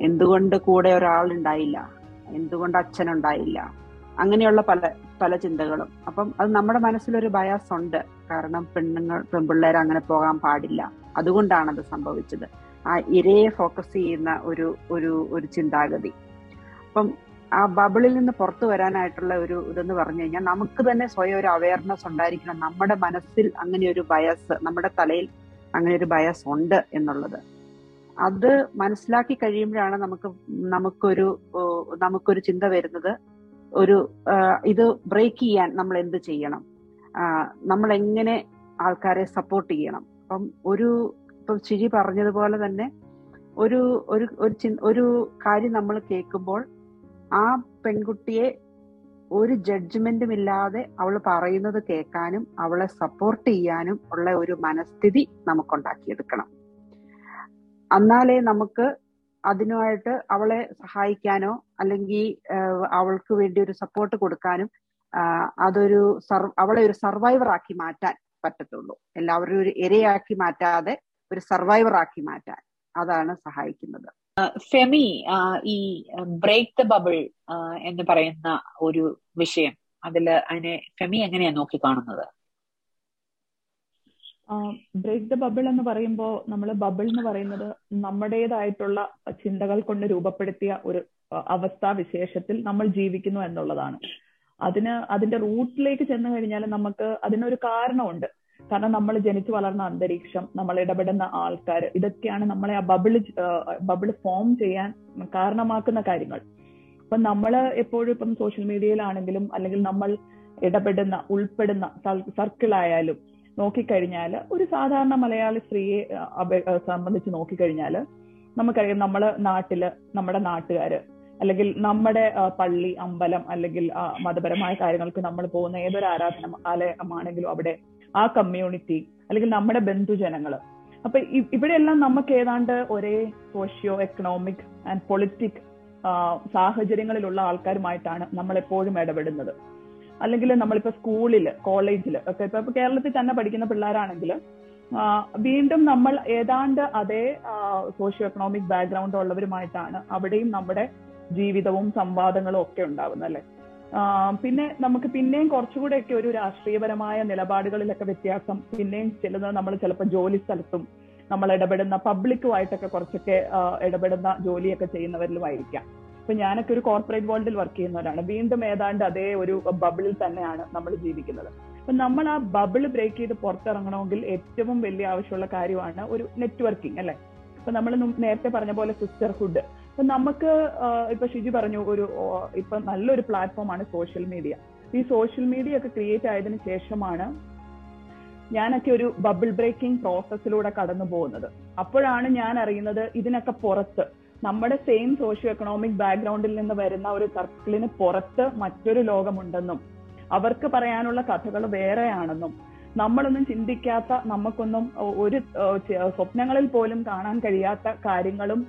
എന്തുകൊണ്ട് കൂടെ ഒരാളുണ്ടായില്ല? എന്തുകൊണ്ട് അച്ഛനുണ്ടായില്ല? അങ്ങനെയുള്ള പല പല ചിന്തകളും. അപ്പം അത് നമ്മുടെ മനസ്സിലൊരു ബയാസ് ഉണ്ട്. കാരണം പെണ്ണുങ്ങൾ പെൺപിള്ളേർ അങ്ങനെ പോകാൻ പാടില്ല. അതുകൊണ്ടാണ് അത് സംഭവിച്ചത്. ആ ഇരയെ ഫോക്കസ് ചെയ്യുന്ന ഒരു ഒരു ഒരു ചിന്താഗതി. അപ്പം ആ ബബിളിൽ നിന്ന് പുറത്തു വരാനായിട്ടുള്ള ഒരു ഇതെന്ന് പറഞ്ഞു കഴിഞ്ഞാൽ നമുക്ക് തന്നെ സ്വയം ഒരു അവയർനെസ് ഉണ്ടായിരിക്കണം. നമ്മുടെ മനസ്സിൽ അങ്ങനെ ഒരു ബയസ് നമ്മുടെ തലയിൽ അങ്ങനെ ഒരു ബയസ് ഉണ്ട് എന്നുള്ളത്. അത് മനസ്സിലാക്കി കഴിയുമ്പോഴാണ് നമുക്ക് നമുക്കൊരു നമുക്കൊരു ചിന്ത വരുന്നത്. ഒരു ഇത് ബ്രേക്ക് ചെയ്യാൻ നമ്മൾ എന്ത് ചെയ്യണം? നമ്മൾ എങ്ങനെ ആൾക്കാരെ സപ്പോർട്ട് ചെയ്യണം? അപ്പം ഒരു ഇപ്പൊ ചിരി പറഞ്ഞതുപോലെ തന്നെ ഒരു ഒരു ഒരു കാര്യം നമ്മൾ കേൾക്കുമ്പോൾ ആ പെൺകുട്ടിയെ ഒരു ജഡ്ജ്മെന്റും ഇല്ലാതെ അവൾ പറയുന്നത് കേൾക്കാനും അവളെ സപ്പോർട്ട് ചെയ്യാനും ഉള്ള ഒരു മനസ്ഥിതി നമുക്കുണ്ടാക്കിയെടുക്കണം. എന്നാലേ നമുക്ക് അതിനുമായിട്ട് അവളെ സഹായിക്കാനോ അല്ലെങ്കിൽ അവൾക്ക് വേണ്ടി ഒരു സപ്പോർട്ട് കൊടുക്കാനും അതൊരു അവളെ ഒരു സർവൈവർ ആക്കി മാറ്റാൻ പറ്റത്തുള്ളൂ. എല്ലാവരും ഒരു ഇരയാക്കി മാറ്റാതെ ഒരു സർവൈവർ ആക്കി മാറ്റാൻ അതാണ് സഹായിക്കുന്നത്. ഫെമി ഈ ബ്രേക്ക് ദ ബബിൾ എന്ന് പറയുന്ന ഒരു വിഷയം അതിൽ അതിനെ ഫെമി എങ്ങനെയാ നോക്കി കാണുന്നത്? ബ്രേക്ക് ദ ബബിൾ എന്ന് പറയുമ്പോൾ നമ്മൾ ബബിൾ എന്ന് പറയുന്നത് നമ്മുടേതായിട്ടുള്ള ചിന്തകൾ കൊണ്ട് രൂപപ്പെടുത്തിയ ഒരു അവസ്ഥാ വിശേഷത്തിൽ നമ്മൾ ജീവിക്കുന്നു എന്നുള്ളതാണ്. അതിന് അതിന്റെ റൂട്ടിലേക്ക് ചെന്ന് കഴിഞ്ഞാൽ നമുക്ക് അതിനൊരു കാരണമുണ്ട്. കാരണം നമ്മൾ ജനിച്ചു വളർന്ന അന്തരീക്ഷം നമ്മൾ ഇടപെടുന്ന ആൾക്കാർ ഇതൊക്കെയാണ് നമ്മളെ ആ ബബിൾ ബബിൾ ഫോം ചെയ്യാൻ കാരണമാക്കുന്ന കാര്യങ്ങൾ. അപ്പൊ നമ്മൾ എപ്പോഴും ഇപ്പം സോഷ്യൽ മീഡിയയിലാണെങ്കിലും അല്ലെങ്കിൽ നമ്മൾ ഇടപെടുന്ന ഉൾപ്പെടുന്ന സർക്കിൾ ആയാലും നോക്കിക്കഴിഞ്ഞാൽ ഒരു സാധാരണ മലയാളി സ്ത്രീയെ സംബന്ധിച്ച് നോക്കിക്കഴിഞ്ഞാൽ നമുക്കറിയാം നമ്മൾ നാട്ടിൽ നമ്മുടെ നാട്ടുകാര് അല്ലെങ്കിൽ നമ്മുടെ പള്ളി അമ്പലം അല്ലെങ്കിൽ മതപരമായ കാര്യങ്ങൾക്ക് നമ്മൾ പോകുന്ന ഏതൊരു ആരാധന ആലയമാണെങ്കിലും അവിടെ ആ കമ്മ്യൂണിറ്റി അല്ലെങ്കിൽ നമ്മുടെ ബന്ധുജനങ്ങൾ അപ്പൊ ഇവിടെയെല്ലാം നമുക്ക് ഏതാണ്ട് ഒരേ സോഷ്യോ എക്കണോമിക് ആൻഡ് പൊളിറ്റിക് സാഹചര്യങ്ങളിലുള്ള ആൾക്കാരുമായിട്ടാണ് നമ്മൾ എപ്പോഴും ഇടപെടുന്നത്. അല്ലെങ്കിൽ നമ്മളിപ്പോ സ്കൂളിൽ കോളേജിൽ ഒക്കെ ഇപ്പൊ കേരളത്തിൽ തന്നെ പഠിക്കുന്ന പിള്ളേരാണെങ്കിൽ വീണ്ടും നമ്മൾ ഏതാണ്ട് അതേ സോഷ്യോ എക്കണോമിക് ബാക്ക്ഗ്രൗണ്ട് ഉള്ളവരുമായിട്ടാണ് അവിടെയും നമ്മുടെ ജീവിതവും സംവാദങ്ങളും ഒക്കെ ഉണ്ടാവുന്നത് അല്ലെ? പിന്നെ നമുക്ക് പിന്നെയും കുറച്ചുകൂടെയൊക്കെ ഒരു രാഷ്ട്രീയപരമായ നിലപാടുകളിലൊക്കെ വ്യത്യാസം പിന്നെയും ചിലത് നമ്മൾ ചിലപ്പോൾ ജോലി സ്ഥലത്തും നമ്മൾ ഇടപെടുന്ന പബ്ലിക്കുമായിട്ടൊക്കെ കുറച്ചൊക്കെ ഇടപെടുന്ന ജോലിയൊക്കെ ചെയ്യുന്നവരിലുമായിരിക്കാം. ഇപ്പൊ ഞാനൊക്കെ ഒരു കോർപ്പറേറ്റ് വേൾഡിൽ വർക്ക് ചെയ്യുന്നവരാണ്. വീണ്ടും ഏതാണ്ട് അതേ ഒരു ബബിളിൽ തന്നെയാണ് നമ്മൾ ജീവിക്കുന്നത്. അപ്പൊ നമ്മൾ ആ ബബിൾ ബ്രേക്ക് ചെയ്ത് പുറത്തിറങ്ങണമെങ്കിൽ ഏറ്റവും വലിയ ആവശ്യമുള്ള കാര്യമാണ് ഒരു നെറ്റ്വർക്കിംഗ് അല്ലെ? ഇപ്പൊ നമ്മൾ നേരത്തെ പറഞ്ഞ പോലെ സിസ്റ്റർഹുഡ് അപ്പൊ നമുക്ക് ഇപ്പൊ ഷിജി പറഞ്ഞു ഒരു ഇപ്പൊ നല്ലൊരു പ്ലാറ്റ്ഫോമാണ് സോഷ്യൽ മീഡിയ. ഈ സോഷ്യൽ മീഡിയ ഒക്കെ ക്രിയേറ്റ് ആയതിനു ശേഷമാണ് ഞാനൊക്കെ ഒരു ബബിൾ ബ്രേക്കിംഗ് പ്രോസസ്സിലൂടെ കടന്നു പോകുന്നത്. അപ്പോഴാണ് ഞാൻ അറിയുന്നത് ഇതിനൊക്കെ പുറത്ത് നമ്മുടെ സെയിം സോഷ്യോ എക്കണോമിക് ബാക്ക്ഗ്രൗണ്ടിൽ നിന്ന് വരുന്ന ഒരു സർക്കിളിന് പുറത്ത് മറ്റൊരു ലോകമുണ്ടെന്നും അവർക്ക് പറയാനുള്ള കഥകൾ വേറെയാണെന്നും നമ്മളൊന്നും ചിന്തിക്കാത്ത നമുക്കൊന്നും ഒരു സ്വപ്നങ്ങളിൽ പോലും കാണാൻ കഴിയാത്ത കാര്യങ്ങളും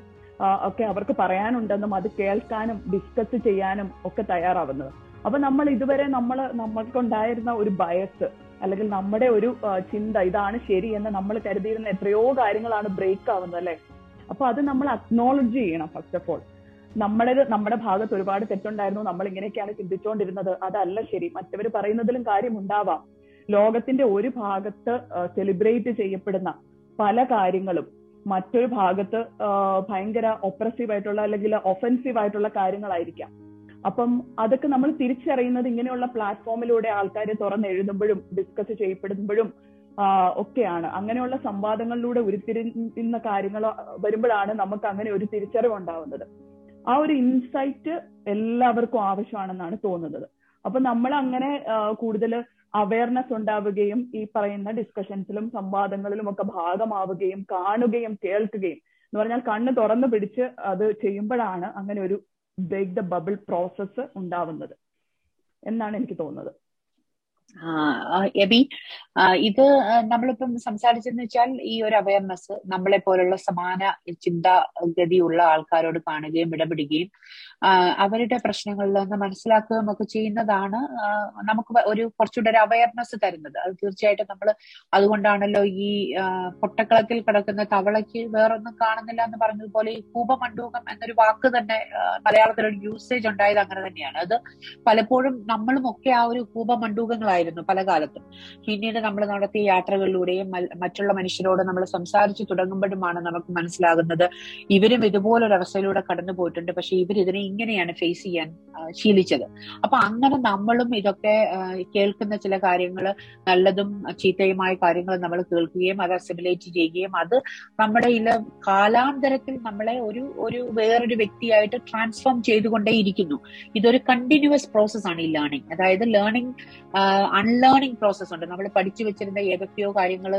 ഒക്കെ അവർക്ക് പറയാനുണ്ടെന്നും അത് കേൾക്കാനും ഡിസ്കസ് ചെയ്യാനും ഒക്കെ തയ്യാറാവുന്നത്. അപ്പൊ നമ്മൾ ഇതുവരെ നമ്മൾ നമ്മൾക്കുണ്ടായിരുന്ന ഒരു ബയസ് അല്ലെങ്കിൽ നമ്മുടെ ഒരു ചിന്ത ഇതാണ് ശരി എന്ന് നമ്മൾ കരുതിയിരുന്ന എത്രയോ കാര്യങ്ങളാണ് ബ്രേക്ക് ആവുന്നത് അല്ലെ? അപ്പൊ അത് നമ്മൾ അക്നോളജ് ചെയ്യണം ഫസ്റ്റ് ഓഫ് ഓൾ നമ്മുടെ നമ്മുടെ ഭാഗത്ത് ഒരുപാട് തെറ്റുണ്ടായിരുന്നു നമ്മൾ ഇങ്ങനെയൊക്കെയാണ് ചിന്തിച്ചുകൊണ്ടിരുന്നത് അതല്ല ശരി. മറ്റവർ പറയുന്നതിലും കാര്യം ഉണ്ടാവാം. ലോകത്തിന്റെ ഒരു ഭാഗത്ത് സെലിബ്രേറ്റ് ചെയ്യപ്പെടുന്ന പല കാര്യങ്ങളും മറ്റൊരു ഭാഗത്ത് ഭയങ്കര ഒപ്രസീവ് ആയിട്ടുള്ള അല്ലെങ്കിൽ ഒഫൻസീവ് ആയിട്ടുള്ള കാര്യങ്ങളായിരിക്കാം. അപ്പം അതൊക്കെ നമ്മൾ തിരിച്ചറിയുന്നത് ഇങ്ങനെയുള്ള പ്ലാറ്റ്ഫോമിലൂടെ ആൾക്കാർ തുറന്നെഴുതുമ്പോഴും ഡിസ്കസ് ചെയ്യപ്പെടുമ്പോഴും ഒക്കെയാണ്. അങ്ങനെയുള്ള സംവാദങ്ങളിലൂടെ ഉരുത്തിരിയുന്ന കാര്യങ്ങൾ വരുമ്പോഴാണ് നമുക്ക് അങ്ങനെ ഒരു തിരിച്ചറിവ് ഉണ്ടാവുന്നത്. ആ ഒരു ഇൻസൈറ്റ് എല്ലാവർക്കും ആവശ്യമാണെന്നാണ് തോന്നുന്നത്. അപ്പൊ നമ്മൾ അങ്ങനെ കൂടുതൽ അവയർനെസ് ഉണ്ടാവുകയും ഈ പറയുന്ന ഡിസ്കഷൻസിലും സംവാദങ്ങളിലും ഒക്കെ ഭാഗമാവുകയും കാണുകയും കേൾക്കുകയും. എന്ന് പറഞ്ഞാൽ കണ്ണ് തുറന്നു പിടിച്ച് അത് ചെയ്യുമ്പോഴാണ് അങ്ങനെ ഒരു ബ്രേക്ക് ദ ബബിൾ പ്രോസസ്സ് ഉണ്ടാവുന്നത്. എന്നാണ് എനിക്ക് തോന്നുന്നത്. എബി ഇത് നമ്മളിപ്പം സംസാരിച്ചെന്ന് വെച്ചാൽ ഈ ഒരു അവയർനെസ് നമ്മളെ പോലുള്ള സമാന ചിന്താഗതിയുള്ള ആൾക്കാരോട് കാണുകയും ഇടപെടുകയും അവരുടെ പ്രശ്നങ്ങളിൽ നിന്ന് മനസ്സിലാക്കുകയും ഒക്കെ ചെയ്യുന്നതാണ് നമുക്ക് ഒരു കുറച്ചുകൂടെ ഒരു അവയർനെസ് തരുന്നത്. അത് തീർച്ചയായിട്ടും നമ്മൾ അതുകൊണ്ടാണല്ലോ ഈ പൊട്ടക്കളത്തിൽ കിടക്കുന്ന തവളയ്ക്ക് വേറൊന്നും കാണുന്നില്ല എന്ന് പറഞ്ഞതുപോലെ ഈ കൂപമണ്ഡൂകം എന്നൊരു വാക്ക് തന്നെ മലയാളത്തിൽ ഒരു യൂസേജ് ഉണ്ടായത് അങ്ങനെ തന്നെയാണ്. അത് പലപ്പോഴും നമ്മളും ഒക്കെ ആ ഒരു കൂപമണ്ഡൂകങ്ങളായിരുന്നു പല കാലത്തും. പിന്നീട് നമ്മൾ നടത്തിയ യാത്രകളിലൂടെയും മറ്റുള്ള മനുഷ്യരോട് നമ്മൾ സംസാരിച്ചു തുടങ്ങുമ്പോഴുമാണ് നമുക്ക് മനസ്സിലാകുന്നത്. ഇവരും ഇതുപോലൊരു അവസ്ഥയിലൂടെ കടന്നു പോയിട്ടുണ്ട് പക്ഷെ ഇവർ ഇതിനെ ഇങ്ങനെയാണ് ഫേസ് ചെയ്യാൻ ശീലിച്ചത്. അപ്പൊ അങ്ങനെ നമ്മളും ഇതൊക്കെ കേൾക്കുന്ന ചില കാര്യങ്ങൾ നല്ലതും ചീത്തയുമായ കാര്യങ്ങൾ നമ്മൾ കേൾക്കുകയും അത് അസിമുലേറ്റ് ചെയ്യുകയും അത് നമ്മുടെ ഇല കാലാന്തരത്തിൽ നമ്മളെ ഒരു ഒരു വേറൊരു വ്യക്തിയായിട്ട് ട്രാൻസ്ഫോം ചെയ്തുകൊണ്ടേയിരിക്കുന്നു. ഇതൊരു കണ്ടിന്യൂസ് പ്രോസസ് ആണ് ഈ ലേണിംഗ് അതായത് ലേണിംഗ് അൺലേണിംഗ് പ്രോസസ് ഉണ്ട്. നമ്മൾ പഠിച്ചു വെച്ചിരുന്ന ഏതൊക്കെയോ കാര്യങ്ങൾ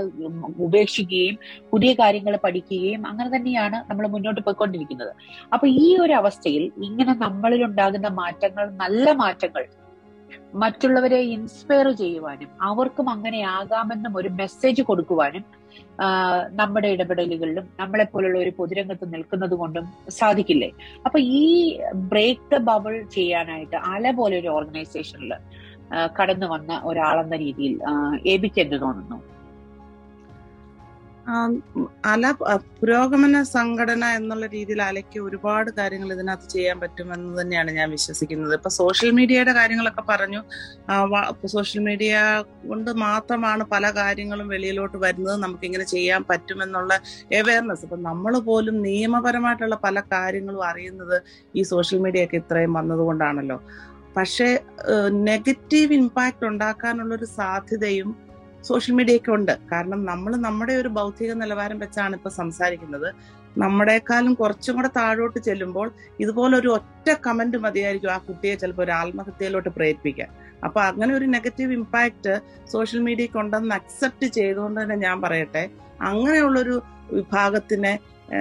ഉപേക്ഷിക്കുകയും പുതിയ കാര്യങ്ങൾ പഠിക്കുകയും അങ്ങനെ തന്നെയാണ് നമ്മൾ മുന്നോട്ട് പോയിക്കൊണ്ടിരിക്കുന്നത്. അപ്പൊ ഈ ഒരു അവസ്ഥയിൽ ഇങ്ങനെ നമ്മളിൽ ഉണ്ടാകുന്ന മാറ്റങ്ങൾ നല്ല മാറ്റങ്ങൾ മറ്റുള്ളവരെ ഇൻസ്പയർ ചെയ്യുവാനും അവർക്കും അങ്ങനെ ആകാമെന്നും ഒരു മെസ്സേജ് കൊടുക്കുവാനും നമ്മുടെ ഇടപെടലുകളിലും നമ്മളെ പോലുള്ള ഒരു പൊതുരംഗത്ത് നിൽക്കുന്നത് കൊണ്ടും സാധിക്കില്ലേ? അപ്പൊ ഈ ബ്രേക്ക് ദ ബബിൾ ചെയ്യാനായിട്ട് അല പോലെ ഒരു ഓർഗനൈസേഷനിൽ കടന്നു വന്ന ഒരാളെന്ന രീതിയിൽ എബിക്ക് തോന്നുന്നു. അല പുരോഗമന സംഘടന എന്നുള്ള രീതിയിൽ അലയ്ക്ക് ഒരുപാട് കാര്യങ്ങൾ ഇതിനകത്ത് ചെയ്യാൻ പറ്റുമെന്ന് തന്നെയാണ് ഞാൻ വിശ്വസിക്കുന്നത്. ഇപ്പൊ സോഷ്യൽ മീഡിയയുടെ കാര്യങ്ങളൊക്കെ പറഞ്ഞു. സോഷ്യൽ മീഡിയ കൊണ്ട് മാത്രമാണ് പല കാര്യങ്ങളും വെളിയിലോട്ട് വരുന്നത്. നമുക്ക് ഇങ്ങനെ ചെയ്യാൻ പറ്റുമെന്നുള്ള അവയർനെസ് ഇപ്പൊ നമ്മൾ പോലും നിയമപരമായിട്ടുള്ള പല കാര്യങ്ങളും അറിയുന്നത് ഈ സോഷ്യൽ മീഡിയ ഒക്കെ ഇത്രയും വന്നതുകൊണ്ടാണല്ലോ പക്ഷേ നെഗറ്റീവ് ഇമ്പാക്ട് ഉണ്ടാക്കാനുള്ളൊരു സാധ്യതയും സോഷ്യൽ മീഡിയയൊക്കെ ഉണ്ട്. കാരണം നമ്മൾ നമ്മുടെ ഒരു ഭൗതിക നിലവാരം വെച്ചാണ് ഇപ്പൊ സംസാരിക്കുന്നത്. നമ്മുടെക്കാളും കുറച്ചും കൂടെ താഴോട്ട് ചെല്ലുമ്പോൾ ഇതുപോലെ ഒരു ഒറ്റ കമന്റ് മതിയായിരിക്കും ആ കുട്ടിയെ ചിലപ്പോൾ ഒരു ആത്മഹത്യയിലോട്ട് പ്രേരിപ്പിക്കാൻ. അപ്പൊ അങ്ങനെ ഒരു നെഗറ്റീവ് ഇമ്പാക്ട് സോഷ്യൽ മീഡിയക്ക് ഉണ്ടെന്ന് അക്സെപ്റ്റ് ചെയ്തുകൊണ്ട് തന്നെ ഞാൻ പറയട്ടെ അങ്ങനെയുള്ളൊരു വിഭാഗത്തിനെ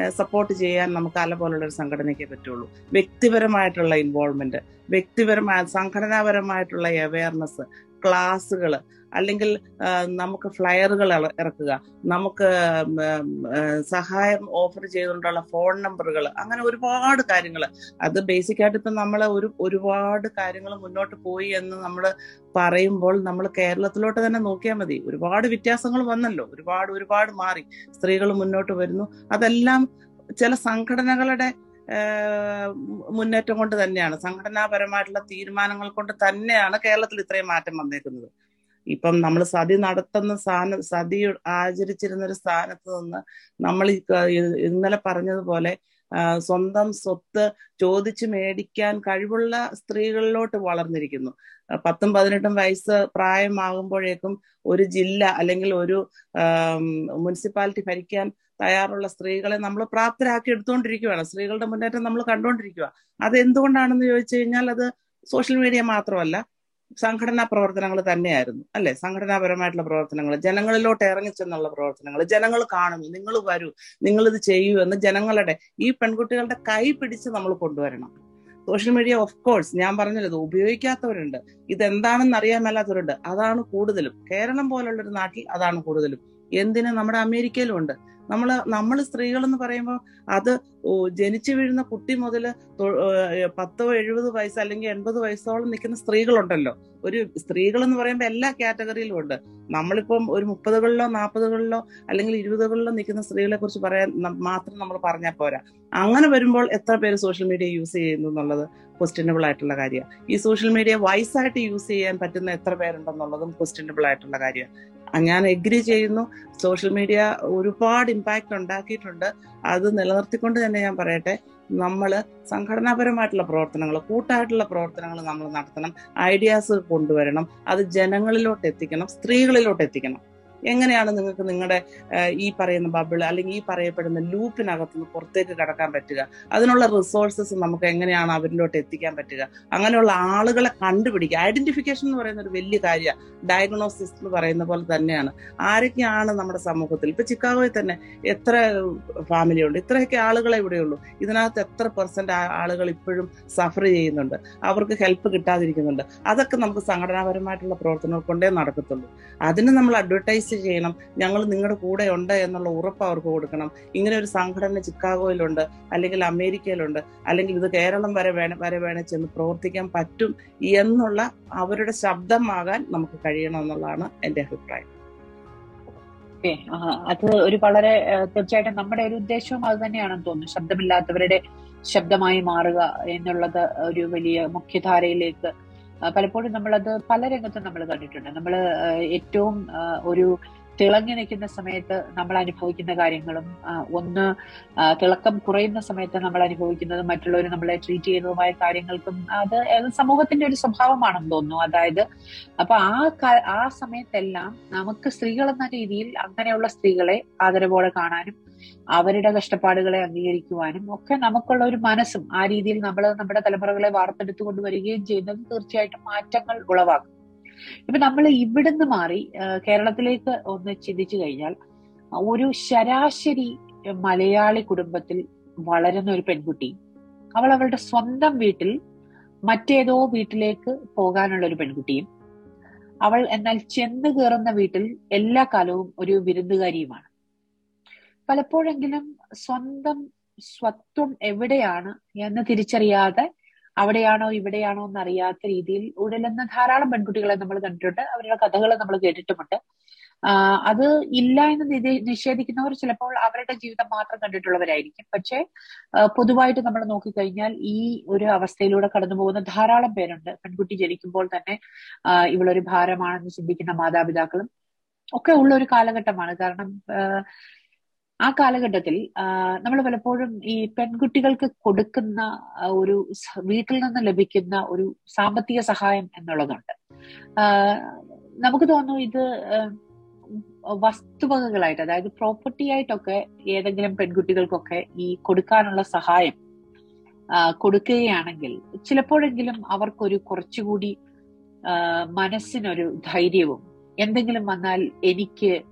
സപ്പോർട്ട് ചെയ്യാൻ നമുക്ക് അല പോലുള്ള ഒരു സംഘടനയ്ക്ക് പറ്റുള്ളൂ. വ്യക്തിപരമായിട്ടുള്ള ഇൻവോൾവ്മെന്റ് വ്യക്തിപരമായ സംഘടനാപരമായിട്ടുള്ള അവയർനെസ് ക്ലാസ്സുകൾ അല്ലെങ്കിൽ നമുക്ക് ഫ്ലയറുകൾ ഇറക്കുക നമുക്ക് സഹായം ഓഫർ ചെയ്തുകൊണ്ടുള്ള ഫോൺ നമ്പറുകൾ അങ്ങനെ ഒരുപാട് കാര്യങ്ങൾ അത് ബേസിക് ആയിട്ട് ഇപ്പം നമ്മൾ ഒരു ഒരുപാട് കാര്യങ്ങൾ മുന്നോട്ട് പോയി എന്ന് നമ്മൾ പറയുമ്പോൾ നമ്മൾ കേരളത്തിലോട്ട് തന്നെ നോക്കിയാൽ മതി. ഒരുപാട് വ്യത്യാസങ്ങൾ വന്നല്ലോ. ഒരുപാട് ഒരുപാട് മാറി. സ്ത്രീകൾ മുന്നോട്ട് വരുന്നു. അതെല്ലാം ചില സംഘടനകളുടെ മുന്നേറ്റം കൊണ്ട് തന്നെയാണ്. സംഘടനാപരമായിട്ടുള്ള തീരുമാനങ്ങൾ കൊണ്ട് തന്നെയാണ് കേരളത്തിൽ ഇത്രയും മാറ്റം വന്നേക്കുന്നത്. ഇപ്പം നമ്മൾ സതി നടത്തുന്ന സ്ഥാന സതി ആചരിച്ചിരുന്ന ഒരു സ്ഥാനത്ത് നിന്ന് നമ്മൾ ഇന്നലെ പറഞ്ഞതുപോലെ സ്വന്തം സ്വത്ത് ചോദിച്ചു മേടിക്കാൻ കഴിവുള്ള സ്ത്രീകളിലോട്ട് വളർന്നിരിക്കുന്നു. പത്തും പതിനെട്ടും വയസ്സ് പ്രായമാകുമ്പോഴേക്കും ഒരു ജില്ല അല്ലെങ്കിൽ ഒരു മുനിസിപ്പാലിറ്റി ഭരിക്കാൻ തയ്യാറുള്ള സ്ത്രീകളെ നമ്മൾ പ്രാപ്തരാക്കി എടുത്തുകൊണ്ടിരിക്കുകയാണ് സ്ത്രീകളുടെ മുന്നേറ്റം നമ്മൾ കണ്ടുകൊണ്ടിരിക്കുക അത് എന്തുകൊണ്ടാണെന്ന് ചോദിച്ചു കഴിഞ്ഞാൽ അത് സോഷ്യൽ മീഡിയ മാത്രമല്ല സംഘടനാ പ്രവർത്തനങ്ങൾ തന്നെയായിരുന്നു. അല്ലെ? സംഘടനാപരമായിട്ടുള്ള പ്രവർത്തനങ്ങൾ ജനങ്ങളിലോട്ട് ഇറങ്ങിച്ചെന്നുള്ള പ്രവർത്തനങ്ങൾ ജനങ്ങൾ കാണും നിങ്ങൾ വരൂ നിങ്ങൾ ഇത് ചെയ്യൂ എന്ന് ജനങ്ങളുടെ ഈ പെൺകുട്ടികളുടെ കൈ പിടിച്ച് നമ്മൾ കൊണ്ടുവരണം. സോഷ്യൽ മീഡിയ ഓഫ് കോഴ്സ് ഞാൻ പറഞ്ഞത് ഉപയോഗിക്കാത്തവരുണ്ട്. ഇതെന്താണെന്ന് അറിയാൻ മേലാത്തവരുണ്ട് അതാണ് കൂടുതലും. കേരളം പോലുള്ള ഒരു നാട്ടിൽ അതാണ് കൂടുതലും. എന്തിന്? നമ്മുടെ അമേരിക്കയിലും ഉണ്ട് നമ്മൾ നമ്മൾ സ്ത്രീകൾ എന്ന് പറയുമ്പോൾ അത് ജനിച്ചു വീഴുന്ന കുട്ടി മുതൽ പത്തോ എഴുപത് വയസ്സ് അല്ലെങ്കിൽ എൺപത് വയസ്സോളം നിൽക്കുന്ന സ്ത്രീകളുണ്ടല്ലോ. ഒരു സ്ത്രീകൾ എന്ന് പറയുമ്പോൾ എല്ലാ കാറ്റഗറിയിലും ഉണ്ട്. നമ്മളിപ്പം ഒരു മുപ്പതുകളിലോ നാൽപ്പതുകളിലോ അല്ലെങ്കിൽ ഇരുപതുകളിലോ നിൽക്കുന്ന സ്ത്രീകളെ കുറിച്ച് പറയാൻ മാത്രം നമ്മൾ പറഞ്ഞാൽ പോരാ. അങ്ങനെ വരുമ്പോൾ എത്ര പേര് സോഷ്യൽ മീഡിയ യൂസ് ചെയ്യുന്നു എന്നുള്ളത് ക്വസ്റ്റ്യനബിൾ ആയിട്ടുള്ള കാര്യമാണ് ഈ സോഷ്യൽ മീഡിയ വൈസായിട്ട് യൂസ് ചെയ്യാൻ പറ്റുന്ന എത്ര പേരുണ്ടെന്നുള്ളതും ക്വസ്റ്റ്യനബിൾ ആയിട്ടുള്ള കാര്യമാണ് ഞാൻ എഗ്രി ചെയ്യുന്നു. സോഷ്യൽ മീഡിയ ഒരുപാട് ഇമ്പാക്ട് ഉണ്ടാക്കിയിട്ടുണ്ട്. അത് നിലനിർത്തിക്കൊണ്ട് തന്നെ ഞാൻ പറയട്ടെ നമ്മൾ സംഘടനാപരമായിട്ടുള്ള പ്രവർത്തനങ്ങൾ കൂട്ടായിട്ടുള്ള പ്രവർത്തനങ്ങൾ നമ്മൾ നടത്തണം. ഐഡിയാസ് കൊണ്ടുവരണം. അത് ജനങ്ങളിലോട്ട് എത്തിക്കണം. സ്ത്രീകളിലോട്ട് എത്തിക്കണം. എങ്ങനെയാണ് നിങ്ങൾക്ക് നിങ്ങളുടെ ഈ പറയുന്ന ബബിൾ അല്ലെങ്കിൽ ഈ പറയപ്പെടുന്ന ലൂപ്പിനകത്ത് നിന്ന് പുറത്തേക്ക് കടക്കാൻ പറ്റുക? അതിനുള്ള റിസോഴ്സസ് നമുക്ക് എങ്ങനെയാണ് അവരിലോട്ട് എത്തിക്കാൻ പറ്റുക? അങ്ങനെയുള്ള ആളുകളെ കണ്ടുപിടിക്കുക. ഐഡന്റിഫിക്കേഷൻ എന്ന് പറയുന്ന ഒരു വലിയ കാര്യമാണ് ഡയഗ്നോസിസ് എന്ന് പറയുന്ന പോലെ തന്നെയാണ്. ആരൊക്കെയാണ് നമ്മുടെ സമൂഹത്തിൽ? ഇപ്പൊ ചിക്കാഗോയിൽ തന്നെ എത്ര ഫാമിലി ഉണ്ട്? ഇത്രയൊക്കെ ആളുകളെ ഇവിടെയുള്ളൂ. ഇതിനകത്ത് എത്ര പെർസെന്റ് ആളുകൾ ഇപ്പോഴും സഫർ ചെയ്യുന്നുണ്ട്? അവർക്ക് ഹെൽപ്പ് കിട്ടാതിരിക്കുന്നുണ്ട്? അതൊക്കെ നമുക്ക് സംഘടനാപരമായിട്ടുള്ള പ്രവർത്തനങ്ങൾ കൊണ്ടേ നടക്കത്തുള്ളൂ. അതിന് നമ്മൾ അഡ്വർടൈസ് ചെയ്യണം. ഞങ്ങൾ നിങ്ങളുടെ കൂടെ ഉണ്ട് എന്നുള്ള ഉറപ്പ് അവർക്ക് കൊടുക്കണം. ഇങ്ങനെ ഒരു സംഘടന ചിക്കാഗോയിലുണ്ട് അല്ലെങ്കിൽ അമേരിക്കയിലുണ്ട് അല്ലെങ്കിൽ ഇത് കേരളം വരെ വേണം വരെ വേണേ ചെന്ന് പ്രവർത്തിക്കാൻ പറ്റും എന്നുള്ള അവരുടെ ശബ്ദമാകാൻ നമുക്ക് കഴിയണം എന്നുള്ളതാണ് എന്റെ അഭിപ്രായം അത് ഒരു വളരെ തീർച്ചയായിട്ടും നമ്മുടെ ഒരു ഉദ്ദേശവും അത് തന്നെയാണെന്ന് തോന്നുന്നു. ശബ്ദമില്ലാത്തവരുടെ ശബ്ദമായി മാറുക എന്നുള്ളത് ഒരു വലിയ മുഖ്യധാരയിലേക്ക് പലപ്പോഴും നമ്മളത് പല രംഗത്തും നമ്മൾ കണ്ടിട്ടുണ്ട്. നമ്മൾ ഏറ്റവും ഒരു തിളങ്ങി നിൽക്കുന്ന സമയത്ത് നമ്മൾ അനുഭവിക്കുന്ന കാര്യങ്ങളും ഒന്ന് തിളക്കം കുറയുന്ന സമയത്ത് നമ്മൾ അനുഭവിക്കുന്നതും മറ്റുള്ളവർ നമ്മളെ ട്രീറ്റ് ചെയ്യുന്നതുമായ കാര്യങ്ങൾക്കും അത് സമൂഹത്തിന്റെ ഒരു സ്വഭാവമാണെന്ന് തോന്നുന്നു. അതായത് അപ്പൊ ആ ആ സമയത്തെല്ലാം നമുക്ക് സ്ത്രീകൾ എന്ന രീതിയിൽ അങ്ങനെയുള്ള സ്ത്രീകളെ ആദരവോടെ കാണാനും അവരുടെ കഷ്ടപ്പാടുകളെ അംഗീകരിക്കുവാനും ഒക്കെ നമുക്കുള്ള ഒരു മനസ്സും ആ രീതിയിൽ നമ്മൾ നമ്മുടെ തലമുറകളെ വാർത്തെടുത്തു കൊണ്ടുവരികയും ചെയ്യുന്നത് തീർച്ചയായിട്ടും മാറ്റങ്ങൾ ഉളവാക്കും. ഇപ്പൊ നമ്മൾ ഇവിടുന്ന് മാറി കേരളത്തിലേക്ക് ഒന്ന് ചിന്തിച്ചു കഴിഞ്ഞാൽ ഒരു ശരാശരി മലയാളി കുടുംബത്തിൽ വളരുന്ന ഒരു പെൺകുട്ടി അവൾ അവളുടെ സ്വന്തം വീട്ടിൽ മറ്റേതോ വീട്ടിലേക്ക് പോകാനുള്ള ഒരു പെൺകുട്ടിയും അവൾ എന്നാൽ ചെന്ന് കയറുന്ന വീട്ടിൽ എല്ലാ കാലവും ഒരു വിരുന്നുകാരിയുമാണ്. പലപ്പോഴെങ്കിലും സ്വന്തം സ്വത്വം എവിടെയാണ് എന്ന് തിരിച്ചറിയാതെ അവിടെയാണോ ഇവിടെയാണോ എന്നറിയാത്ത രീതിയിൽ ഉഴലുന്ന ധാരാളം പെൺകുട്ടികളെ നമ്മൾ കണ്ടിട്ടുണ്ട്. അവരുടെ കഥകൾ നമ്മൾ കേട്ടിട്ടുമുണ്ട്. അത് ഇല്ല എന്ന് നിഷേധിക്കുന്നവർ ചിലപ്പോൾ അവരുടെ ജീവിതം മാത്രം കണ്ടിട്ടുള്ളവരായിരിക്കും. പക്ഷേ പൊതുവായിട്ട് നമ്മൾ നോക്കിക്കഴിഞ്ഞാൽ ഈ ഒരു അവസ്ഥയിലൂടെ കടന്നു പോകുന്ന ധാരാളം പേരുണ്ട്. പെൺകുട്ടി ജനിക്കുമ്പോൾ തന്നെ ഇവളൊരു ഭാരമാണെന്ന് ചിന്തിക്കുന്ന മാതാപിതാക്കളും ഒക്കെ ഉള്ള ഒരു കാലഘട്ടമാണ്. കാരണം ആ കാലഘട്ടത്തിൽ നമ്മൾ പലപ്പോഴും ഈ പെൺകുട്ടികൾക്ക് കൊടുക്കുന്ന ഒരു വീട്ടിൽ നിന്ന് ലഭിക്കുന്ന ഒരു സാമ്പത്തിക സഹായം എന്നുള്ളതുണ്ട്. നമുക്ക് തോന്നുന്നു ഇത് വസ്തുവകകളായിട്ട് അതായത് പ്രോപ്പർട്ടി ആയിട്ടൊക്കെ ഏതെങ്കിലും പെൺകുട്ടികൾക്കൊക്കെ ഈ കൊടുക്കാനുള്ള സഹായം കൊടുക്കുകയാണെങ്കിൽ ചിലപ്പോഴെങ്കിലും അവർക്കൊരു കുറച്ചുകൂടി മനസ്സിനൊരു ധൈര്യവും എന്തെങ്കിലും വന്നാൽ എനിക്ക്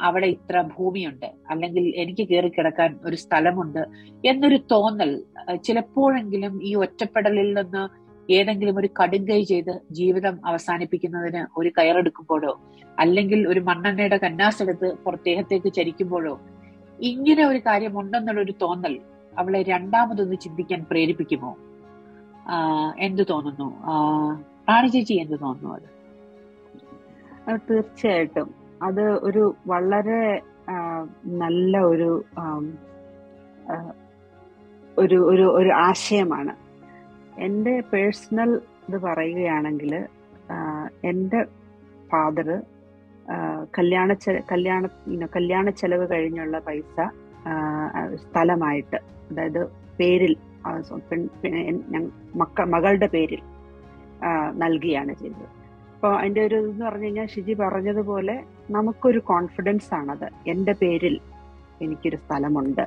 അവിടെ ഇത്ര ഭൂമിയുണ്ട്. അല്ലെങ്കിൽ എനിക്ക് കയറി കിടക്കാൻ ഒരു സ്ഥലമുണ്ട് എന്നൊരു തോന്നൽ ചിലപ്പോഴെങ്കിലും ഈ ഒറ്റപ്പെടലിൽ നിന്ന് ഏതെങ്കിലും ഒരു കടുങ്കൈ ചെയ്ത് ജീവിതം അവസാനിപ്പിക്കുന്നതിന് ഒരു കയറെടുക്കുമ്പോഴോ അല്ലെങ്കിൽ ഒരു മണ്ണെണ്ണയുടെ കന്നാസെടുത്ത് പുറത്തേഹത്തേക്ക് ചരിക്കുമ്പോഴോ ഇങ്ങനെ ഒരു കാര്യം ഉണ്ടെന്നുള്ള ഒരു തോന്നൽ അവളെ രണ്ടാമതൊന്ന് ചിന്തിക്കാൻ പ്രേരിപ്പിക്കുമോ? എന്ത് തോന്നുന്നു? റാണി ചേച്ചി എന്ത് തോന്നുന്നു അത്? തീർച്ചയായിട്ടും. അത് ഒരു വളരെ നല്ല ഒരു ഒരു ഒരു ഒരു ആശയമാണ്. എന്റെ പേഴ്സണൽ ഇത് പറയുകയാണെങ്കിൽ എന്റെ ഫാദർ കല്യാണ കല്യാണ കല്യാണ ചെലവ് കഴിഞ്ഞുള്ള പൈസ സ്ഥലമായിട്ട് അതായത് പേരിൽ മക്ക മകളുടെ പേരിൽ നൽകിയാണ് ചെയ്തത്. അപ്പോൾ അതിന്റെ ഒരു ഇതെന്ന് പറഞ്ഞു കഴിഞ്ഞാൽ ഷിജി പറഞ്ഞതുപോലെ നമുക്കൊരു കോൺഫിഡൻസ് ആണത്. എന്റെ പേരിൽ എനിക്കൊരു സ്ഥലമുണ്ട്.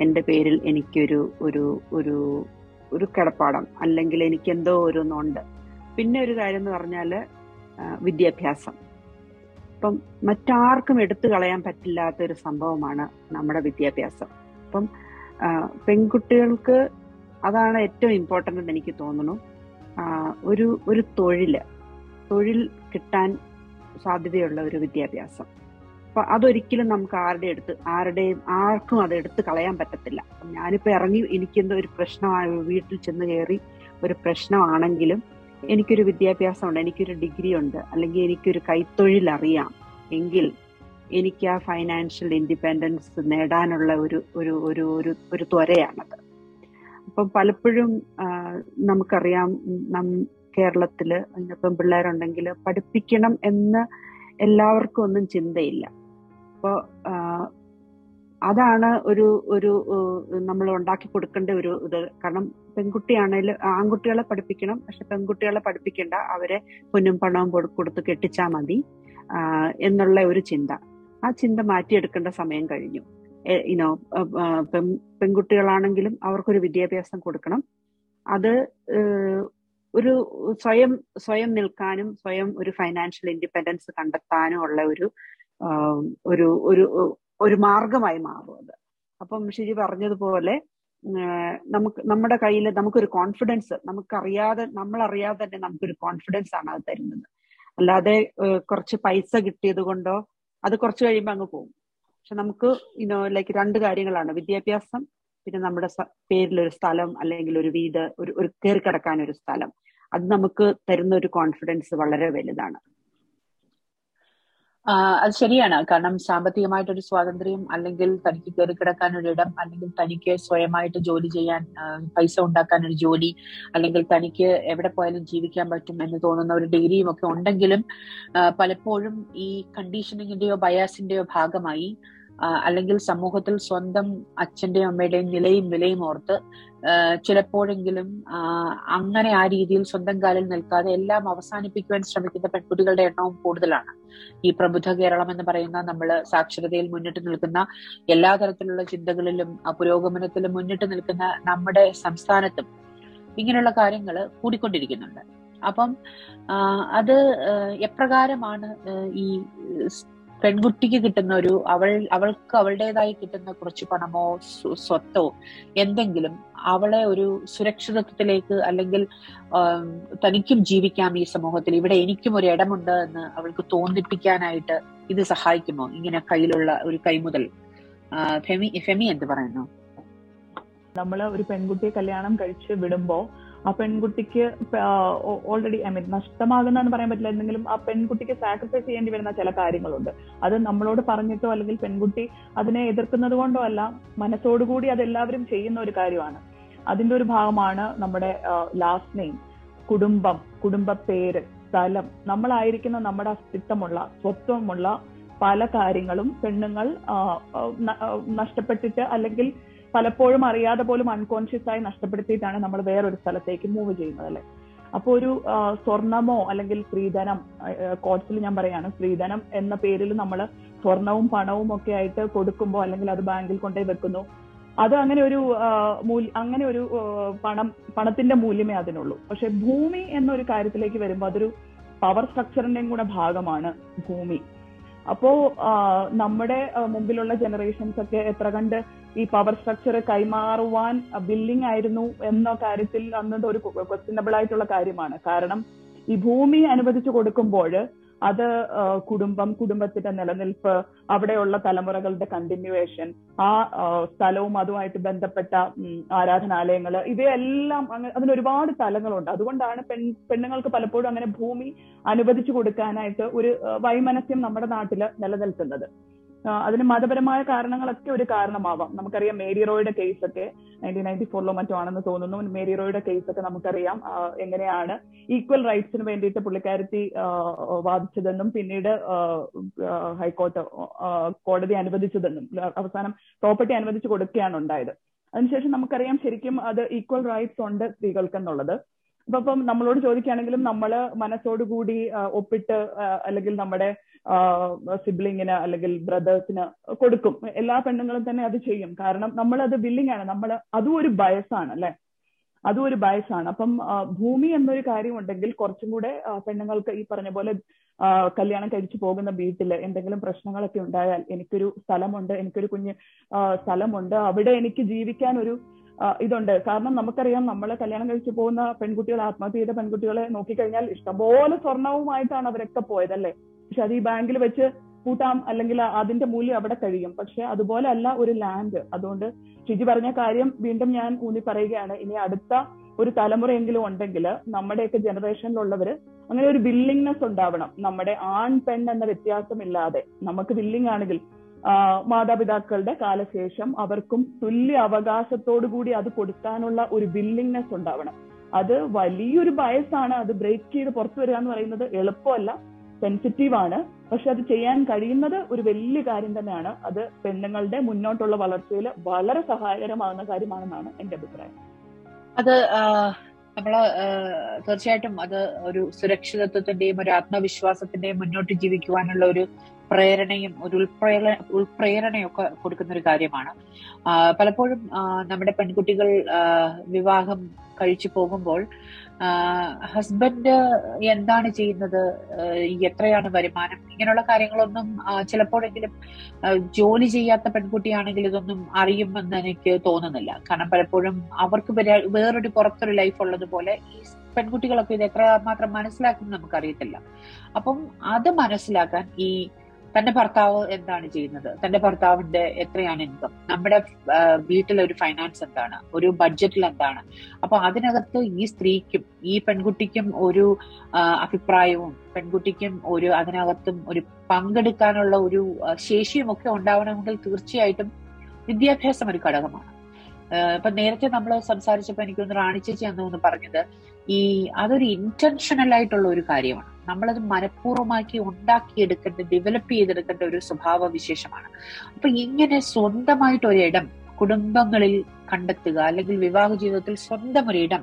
എന്റെ പേരിൽ എനിക്കൊരു ഒരു ഒരു ഒരു കിടപ്പാടം അല്ലെങ്കിൽ എനിക്ക് എന്തോ ഓരോന്നുണ്ട്. പിന്നെ ഒരു കാര്യം എന്ന് പറഞ്ഞാൽ വിദ്യാഭ്യാസം. ഇപ്പം മറ്റാർക്കും എടുത്തു കളയാൻ പറ്റില്ലാത്ത ഒരു സംഭവമാണ് നമ്മുടെ വിദ്യാഭ്യാസം. അപ്പം പെൺകുട്ടികൾക്ക് അതാണ് ഏറ്റവും ഇമ്പോർട്ടന്റ് എന്ന് എനിക്ക് തോന്നുന്നു. ഒരു ഒരു തൊഴിൽ. തൊഴിൽ കിട്ടാൻ സാധ്യതയുള്ള ഒരു വിദ്യാഭ്യാസം. അപ്പൊ അതൊരിക്കലും നമുക്ക് ആരുടെ അടുത്ത് ആരുടെയും ആർക്കും അത് എടുത്ത് കളയാൻ പറ്റത്തില്ല. ഞാനിപ്പോ ഇറങ്ങി എനിക്കെന്തോ ഒരു പ്രശ്നമായി വീട്ടിൽ ചെന്ന് കയറി ഒരു പ്രശ്നമാണെങ്കിലും എനിക്കൊരു വിദ്യാഭ്യാസം ഉണ്ട് എനിക്കൊരു ഡിഗ്രി ഉണ്ട് അല്ലെങ്കിൽ എനിക്കൊരു കൈത്തൊഴിൽ അറിയാം. എങ്കിൽ എനിക്ക് ആ ഫൈനാൻഷ്യൽ ഇൻഡിപെൻഡൻസ് നേടാനുള്ള ഒരു ഒരു ഒരു ഒരു ഒരു ത്വരയാണത്. അപ്പം പലപ്പോഴും നമുക്കറിയാം നം കേരളത്തിൽ ഇപ്പം പിള്ളേരുണ്ടെങ്കിൽ പഠിപ്പിക്കണം എന്ന് എല്ലാവർക്കും ഒന്നും ചിന്തയില്ല. അപ്പോൾ അതാണ് ഒരു ഒരു നമ്മൾ ഉണ്ടാക്കി കൊടുക്കേണ്ട ഒരു ഇത്. കാരണം പെൺകുട്ടിയാണേലും ആൺകുട്ടികളെ പഠിപ്പിക്കണം പക്ഷെ പെൺകുട്ടികളെ പഠിപ്പിക്കേണ്ട അവരെ പൊന്നും പണവും കൊടുത്ത് കെട്ടിച്ചാൽ മതി എന്നുള്ള ഒരു ചിന്ത. ആ ചിന്ത മാറ്റിയെടുക്കേണ്ട സമയം കഴിഞ്ഞു. ഇനോ പെൺകുട്ടികളാണെങ്കിലും അവർക്കൊരു വിദ്യാഭ്യാസം കൊടുക്കണം. അത് ഒരു സ്വയം സ്വയം നിൽക്കാനും സ്വയം ഒരു ഫൈനാൻഷ്യൽ ഇൻഡിപെൻഡൻസ് കണ്ടെത്താനും ഉള്ള ഒരു ഒരു ഒരു ഒരു മാർഗമായി മാറും അത്. അപ്പം ഷിജി പറഞ്ഞതുപോലെ നമുക്ക് നമ്മുടെ കയ്യിൽ നമുക്കൊരു കോൺഫിഡൻസ് നമുക്കറിയാതെ നമ്മളറിയാതെ തന്നെ നമുക്കൊരു കോൺഫിഡൻസ് ആണ് അത് തരുന്നത്. അല്ലാതെ കുറച്ച് പൈസ കിട്ടിയത് കൊണ്ടോ അത് കുറച്ച് കഴിയുമ്പോൾ അങ്ങ് പോകും. പക്ഷെ നമുക്ക് ഇനോ ലൈക്ക് രണ്ട് കാര്യങ്ങളാണ്. വിദ്യാഭ്യാസം പിന്നെ നമ്മുടെ പേരിൽ ഒരു സ്ഥലം അല്ലെങ്കിൽ ഒരു വീട് ഒരു ഒരു കയറി കിടക്കാൻ ഒരു സ്ഥലം. അത് നമുക്ക് തരുന്ന ഒരു കോൺഫിഡൻസ് വളരെ വലുതാണ്. അത് ശരിയാണ്. കാരണം സാമ്പത്തികമായിട്ടൊരു സ്വാതന്ത്ര്യം അല്ലെങ്കിൽ തനിക്ക് കയറി കിടക്കാൻ ഒരു ഇടം അല്ലെങ്കിൽ തനിക്ക് സ്വയമായിട്ട് ജോലി ചെയ്യാൻ പൈസ ഉണ്ടാക്കാൻ ഒരു ജോലി അല്ലെങ്കിൽ തനിക്ക് എവിടെ പോയാലും ജീവിക്കാൻ പറ്റും എന്ന് തോന്നുന്ന ഒരു ഡിഗ്രിയും ഒക്കെ ഉണ്ടെങ്കിലും പലപ്പോഴും ഈ കണ്ടീഷനിങ്ങിന്റെയോ ബയാസിന്റെയോ ഭാഗമായി അല്ലെങ്കിൽ സമൂഹത്തിൽ സ്വന്തം അച്ഛന്റെയും അമ്മയുടെയും നിലയും വിലയും ഓർത്ത് ചിലപ്പോഴെങ്കിലും അങ്ങനെ ആ രീതിയിൽ സ്വന്തം കാലിൽ നിൽക്കാതെ എല്ലാം അവസാനിപ്പിക്കുവാൻ ശ്രമിക്കുന്ന പെൺകുട്ടികളുടെ എണ്ണവും കൂടുതലാണ്. ഈ പ്രബുദ്ധ കേരളം എന്ന് പറയുന്ന നമ്മൾ സാക്ഷരതയിൽ മുന്നിട്ട് നിൽക്കുന്ന എല്ലാ തരത്തിലുള്ള ചിന്തകളിലും പുരോഗമനത്തിലും മുന്നിട്ട് നിൽക്കുന്ന നമ്മുടെ സംസ്ഥാനത്തും ഇങ്ങനെയുള്ള കാര്യങ്ങൾ കൂടിക്കൊണ്ടിരിക്കുന്നുണ്ട്. അപ്പം അത് എപ്രകാരമാണ് ഈ പെൺകുട്ടിക്ക് കിട്ടുന്ന ഒരു അവൾ അവൾക്ക് അവളുടേതായി കിട്ടുന്ന കുറച്ച് പണമോ സ്വത്തോ എന്തെങ്കിലും അവളെ ഒരു സുരക്ഷിതത്വത്തിലേക്ക് അല്ലെങ്കിൽ തനിക്കും ജീവിക്കാം ഈ സമൂഹത്തിൽ. ഇവിടെ എനിക്കും ഒരു ഇടമുണ്ട് എന്ന് അവൾക്ക് തോന്നിപ്പിക്കാനായിട്ട് ഇത് സഹായിക്കുമോ? ഇങ്ങനെ കയ്യിലുള്ള ഒരു കൈമുതൽ ഫെമി ഫെമി എന്ത് പറയുന്നു? നമ്മൾ ഒരു പെൺകുട്ടിയെ കല്യാണം കഴിച്ച് വിടുമ്പോ ആ പെൺകുട്ടിക്ക് ഓൾറെഡി ഐ മീൻ നഷ്ടമാകുന്നതെന്ന് പറയാൻ പറ്റില്ല. എന്തെങ്കിലും ആ പെൺകുട്ടിക്ക് സാക്രിഫൈസ് ചെയ്യേണ്ടി വരുന്ന ചില കാര്യങ്ങളുണ്ട്. അത് നമ്മളോട് പറഞ്ഞിട്ടോ അല്ലെങ്കിൽ പെൺകുട്ടി അതിനെ എതിർക്കുന്നത് കൊണ്ടോ അല്ല മനസ്സോടുകൂടി അതെല്ലാവരും ചെയ്യുന്ന ഒരു കാര്യമാണ്. അതിന്റെ ഒരു ഭാഗമാണ് നമ്മുടെ ലാസ്റ്റ് നെയിം കുടുംബം കുടുംബ പേര് സ്ഥലം. നമ്മളായിരിക്കുന്ന നമ്മുടെ അസ്തിത്വമുള്ള സ്വത്വമുള്ള പല കാര്യങ്ങളും പെണ്ണുങ്ങൾ നഷ്ടപ്പെട്ടിട്ട് അല്ലെങ്കിൽ പലപ്പോഴും അറിയാതെ പോലും അൺകോൺഷ്യസ് ആയി നഷ്ടപ്പെടുത്തിയിട്ടാണ് നമ്മൾ വേറൊരു സ്ഥലത്തേക്ക് മൂവ് ചെയ്യുന്നത് അല്ലെ? അപ്പോൾ ഒരു സ്വർണമോ അല്ലെങ്കിൽ സ്ത്രീധനം കോട്സിൽ ഞാൻ പറയാണ് സ്ത്രീധനം എന്ന പേരിൽ നമ്മൾ സ്വർണവും പണവും ഒക്കെ ആയിട്ട് കൊടുക്കുമ്പോൾ അല്ലെങ്കിൽ അത് ബാങ്കിൽ കൊണ്ടുപോയി വെക്കുന്നു. അത് അങ്ങനെ ഒരു അങ്ങനെ ഒരു പണം പണത്തിന്റെ മൂല്യമേ അതിനുള്ളൂ. പക്ഷെ ഭൂമി എന്നൊരു കാര്യത്തിലേക്ക് വരുമ്പോൾ അതൊരു പവർ സ്ട്രക്ചറിന്റെയും കൂടെ ഭാഗമാണ് ഭൂമി. അപ്പോ നമ്മുടെ മുമ്പിലുള്ള ജനറേഷൻസ് ഒക്കെ എത്ര കണ്ട് ഈ പവർ സ്ട്രക്ചർ കൈമാറുവാൻ ബില്ലിംഗ് ആയിരുന്നു എന്ന കാര്യത്തിൽ അന്നത് ഒരു ക്വസ്റ്റ്യനബിൾ ആയിട്ടുള്ള കാര്യമാണ്. കാരണം ഈ ഭൂമി അനുവദിച്ചു കൊടുക്കുമ്പോൾ അത് കുടുംബം കുടുംബത്തിന്റെ നിലനിൽപ്പ് അവിടെയുള്ള തലമുറകളുടെ കണ്ടിന്യൂവേഷൻ ആ സ്ഥലവും അതുമായിട്ട് ബന്ധപ്പെട്ട ആരാധനാലയങ്ങൾ ഇവയെല്ലാം അതിന് ഒരുപാട് തലങ്ങളുണ്ട് അതുകൊണ്ടാണ് പെൺ പെണ്ണുങ്ങൾക്ക് പലപ്പോഴും അങ്ങനെ ഭൂമി അനുവദിച്ചു കൊടുക്കാനായിട്ട് ഒരു വൈമനസ്യം നമ്മുടെ നാട്ടിൽ നിലനിൽക്കുന്നത്. അതിന് മതപരമായ കാരണങ്ങളൊക്കെ ഒരു കാരണമാവാം. നമുക്കറിയാം മേരി റോയുടെ കേസൊക്കെ നയന്റീൻ നയന്റി ഫോറിലോ മറ്റോ ആണെന്ന് തോന്നുന്നു. മേരി റോയുടെ കേസൊക്കെ നമുക്കറിയാം എങ്ങനെയാണ് ഈക്വൽ റൈറ്റ്സിന് വേണ്ടിയിട്ട് പുള്ളിക്കാരത്തി വാദിച്ചതെന്നും പിന്നീട് ഹൈക്കോർട്ട് കോടതി അനുവദിച്ചതെന്നും അവസാനം പ്രോപ്പർട്ടി അനുവദിച്ചു കൊടുക്കുകയാണ് ഉണ്ടായത്. അതിനുശേഷം നമുക്കറിയാം ശരിക്കും അത് ഈക്വൽ റൈറ്റ്സ് ഉണ്ട് സ്ത്രീകൾക്ക് അപ്പം നമ്മളോട് ചോദിക്കുകയാണെങ്കിലും നമ്മൾ മനസ്സോടുകൂടി ഒപ്പിട്ട് അല്ലെങ്കിൽ നമ്മുടെ സിബ്ലിങ്ങിന് അല്ലെങ്കിൽ ബ്രദേഴ്സിന് കൊടുക്കും. എല്ലാ പെണ്ണുങ്ങളും തന്നെ അത് ചെയ്യും. കാരണം നമ്മൾ അത് ബില്ലിംഗ് ആണ്. നമ്മൾ അതും ഒരു ബയസാണ് അല്ലെ? അതും ഒരു ബയസാണ്. അപ്പം ഭൂമി എന്നൊരു കാര്യം ഉണ്ടെങ്കിൽ കുറച്ചും കൂടെ പെണ്ണുങ്ങൾക്ക് ഈ പറഞ്ഞ പോലെ കല്യാണം കഴിച്ചു പോകുന്ന വീട്ടിൽ എന്തെങ്കിലും പ്രശ്നങ്ങളൊക്കെ ഉണ്ടായാൽ എനിക്കൊരു സ്ഥലമുണ്ട് എനിക്കൊരു കുഞ്ഞ് സ്ഥലമുണ്ട്. അവിടെ എനിക്ക് ജീവിക്കാൻ ഒരു ഇതുണ്ട്. കാരണം നമുക്കറിയാം നമ്മളെ കല്യാണം കഴിച്ചു പോകുന്ന പെൺകുട്ടികൾ ആത്മഹത്യ ചെയ്ത പെൺകുട്ടികളെ നോക്കിക്കഴിഞ്ഞാൽ ഇഷ്ടംപോലെ സ്വർണവുമായിട്ടാണ് അവരൊക്കെ പോയതല്ലേ? പക്ഷെ അത് ഈ ബാങ്കിൽ വെച്ച് കൂട്ടാം അല്ലെങ്കിൽ അതിന്റെ മൂല്യം അവിടെ കഴിയും. പക്ഷെ അതുപോലെ അല്ല ഒരു ലാൻഡ്. അതുകൊണ്ട് ഷിജി പറഞ്ഞ കാര്യം വീണ്ടും ഞാൻ ഊന്നി പറയുകയാണ് ഇനി അടുത്ത ഒരു തലമുറയെങ്കിലും ഉണ്ടെങ്കിൽ നമ്മുടെയൊക്കെ ജനറേഷനിലുള്ളവര് അങ്ങനെ ഒരു വില്ലിങ്നെസ് ഉണ്ടാവണം. നമ്മുടെ ആൺ പെൺ എന്ന വ്യത്യാസമില്ലാതെ. നമുക്ക് വില്ലിംഗ് ആണെങ്കിൽ മാതാപിതാക്കളുടെ കാലശേഷം അവർക്കും തുല്യ അവകാശത്തോടു കൂടി അത് കൊടുക്കാനുള്ള ഒരു വില്ലിങ്നെസ് ഉണ്ടാവണം. അത് വലിയൊരു ബയസാണ് അത് ബ്രേക്ക് ചെയ്ത് പുറത്തു വരിക എന്ന് പറയുന്നത് എളുപ്പമല്ല സെൻസിറ്റീവ് ആണ്. പക്ഷെ അത് ചെയ്യാൻ കഴിയുന്നത് ഒരു വലിയ കാര്യം തന്നെയാണ്. അത് പെണ്ണുങ്ങളുടെ മുന്നോട്ടുള്ള വളർച്ചയിൽ വളരെ സഹായകരമാകുന്ന കാര്യമാണെന്നാണ് എന്റെ അഭിപ്രായം. അത് നമ്മൾ തീർച്ചയായിട്ടും അത് ഒരു സുരക്ഷിതത്വത്തിന്റെയും ഒരു ആത്മവിശ്വാസത്തിന്റെയും മുന്നോട്ട് ജീവിക്കുവാനുള്ള ഒരു പ്രേരണയും ഒരു ഉൾപ്രേരണ ഉൾപ്രേരണയൊക്കെ കൊടുക്കുന്ന ഒരു കാര്യമാണ് പലപ്പോഴും നമ്മുടെ പെൺകുട്ടികൾ വിവാഹം കഴിച്ചു പോകുമ്പോൾ ഹസ്ബൻഡ് എന്താണ് ചെയ്യുന്നത്? എത്രയാണ് വരുമാനം? ഇങ്ങനെയുള്ള കാര്യങ്ങളൊന്നും ചിലപ്പോഴെങ്കിലും ജോലി ചെയ്യാത്ത പെൺകുട്ടിയാണെങ്കിൽ ഇതൊന്നും അറിയുമെന്ന് എനിക്ക് തോന്നുന്നില്ല. കാരണം പലപ്പോഴും അവർക്ക് വേറൊരു പുറത്തൊരു ലൈഫ് ഉള്ളതുപോലെ ഈ പെൺകുട്ടികളൊക്കെ ഇത് എത്രമാത്രം മനസ്സിലാക്കും നമുക്കറിയത്തില്ല. അപ്പം അത് മനസ്സിലാക്കാൻ ഈ തന്റെ ഭർത്താവ് എന്താണ് ചെയ്യുന്നത്? തന്റെ ഭർത്താവിന്റെ എത്രയാണ് ഇൻകം നമ്മുടെ വീട്ടിൽ ഒരു ഫൈനാൻസ് എന്താണ്? ഒരു ബഡ്ജറ്റിൽ എന്താണ്? അപ്പൊ അതിനകത്ത് ഈ സ്ത്രീക്കും ഈ പെൺകുട്ടിക്കും ഒരു അഭിപ്രായവും പെൺകുട്ടിക്കും ഒരു അതിനകത്തും ഒരു പങ്കെടുക്കാനുള്ള ഒരു ശേഷിയും ഒക്കെ ഉണ്ടാവണമെങ്കിൽ തീർച്ചയായിട്ടും വിദ്യാഭ്യാസം ഒരു ഘടകമാണ്. ഇപ്പൊ നേരത്തെ നമ്മൾ സംസാരിച്ചപ്പോ എനിക്കൊന്ന് റാണി ചേച്ചി അന്ന് പറഞ്ഞത് ഈ അതൊരു ഇന്റൻഷനൽ ആയിട്ടുള്ള ഒരു കാര്യമാണ്. നമ്മളത് മനഃപൂർവമാക്കി ഉണ്ടാക്കിയെടുക്കേണ്ട ഡെവലപ്പ് ചെയ്തെടുക്കേണ്ട ഒരു സ്വഭാവ വിശേഷമാണ്. അപ്പൊ ഇങ്ങനെ സ്വന്തമായിട്ട് ഒരിടം കുടുംബങ്ങളിൽ കണ്ടെത്തുക അല്ലെങ്കിൽ വിവാഹ ജീവിതത്തിൽ സ്വന്തം ഒരിടം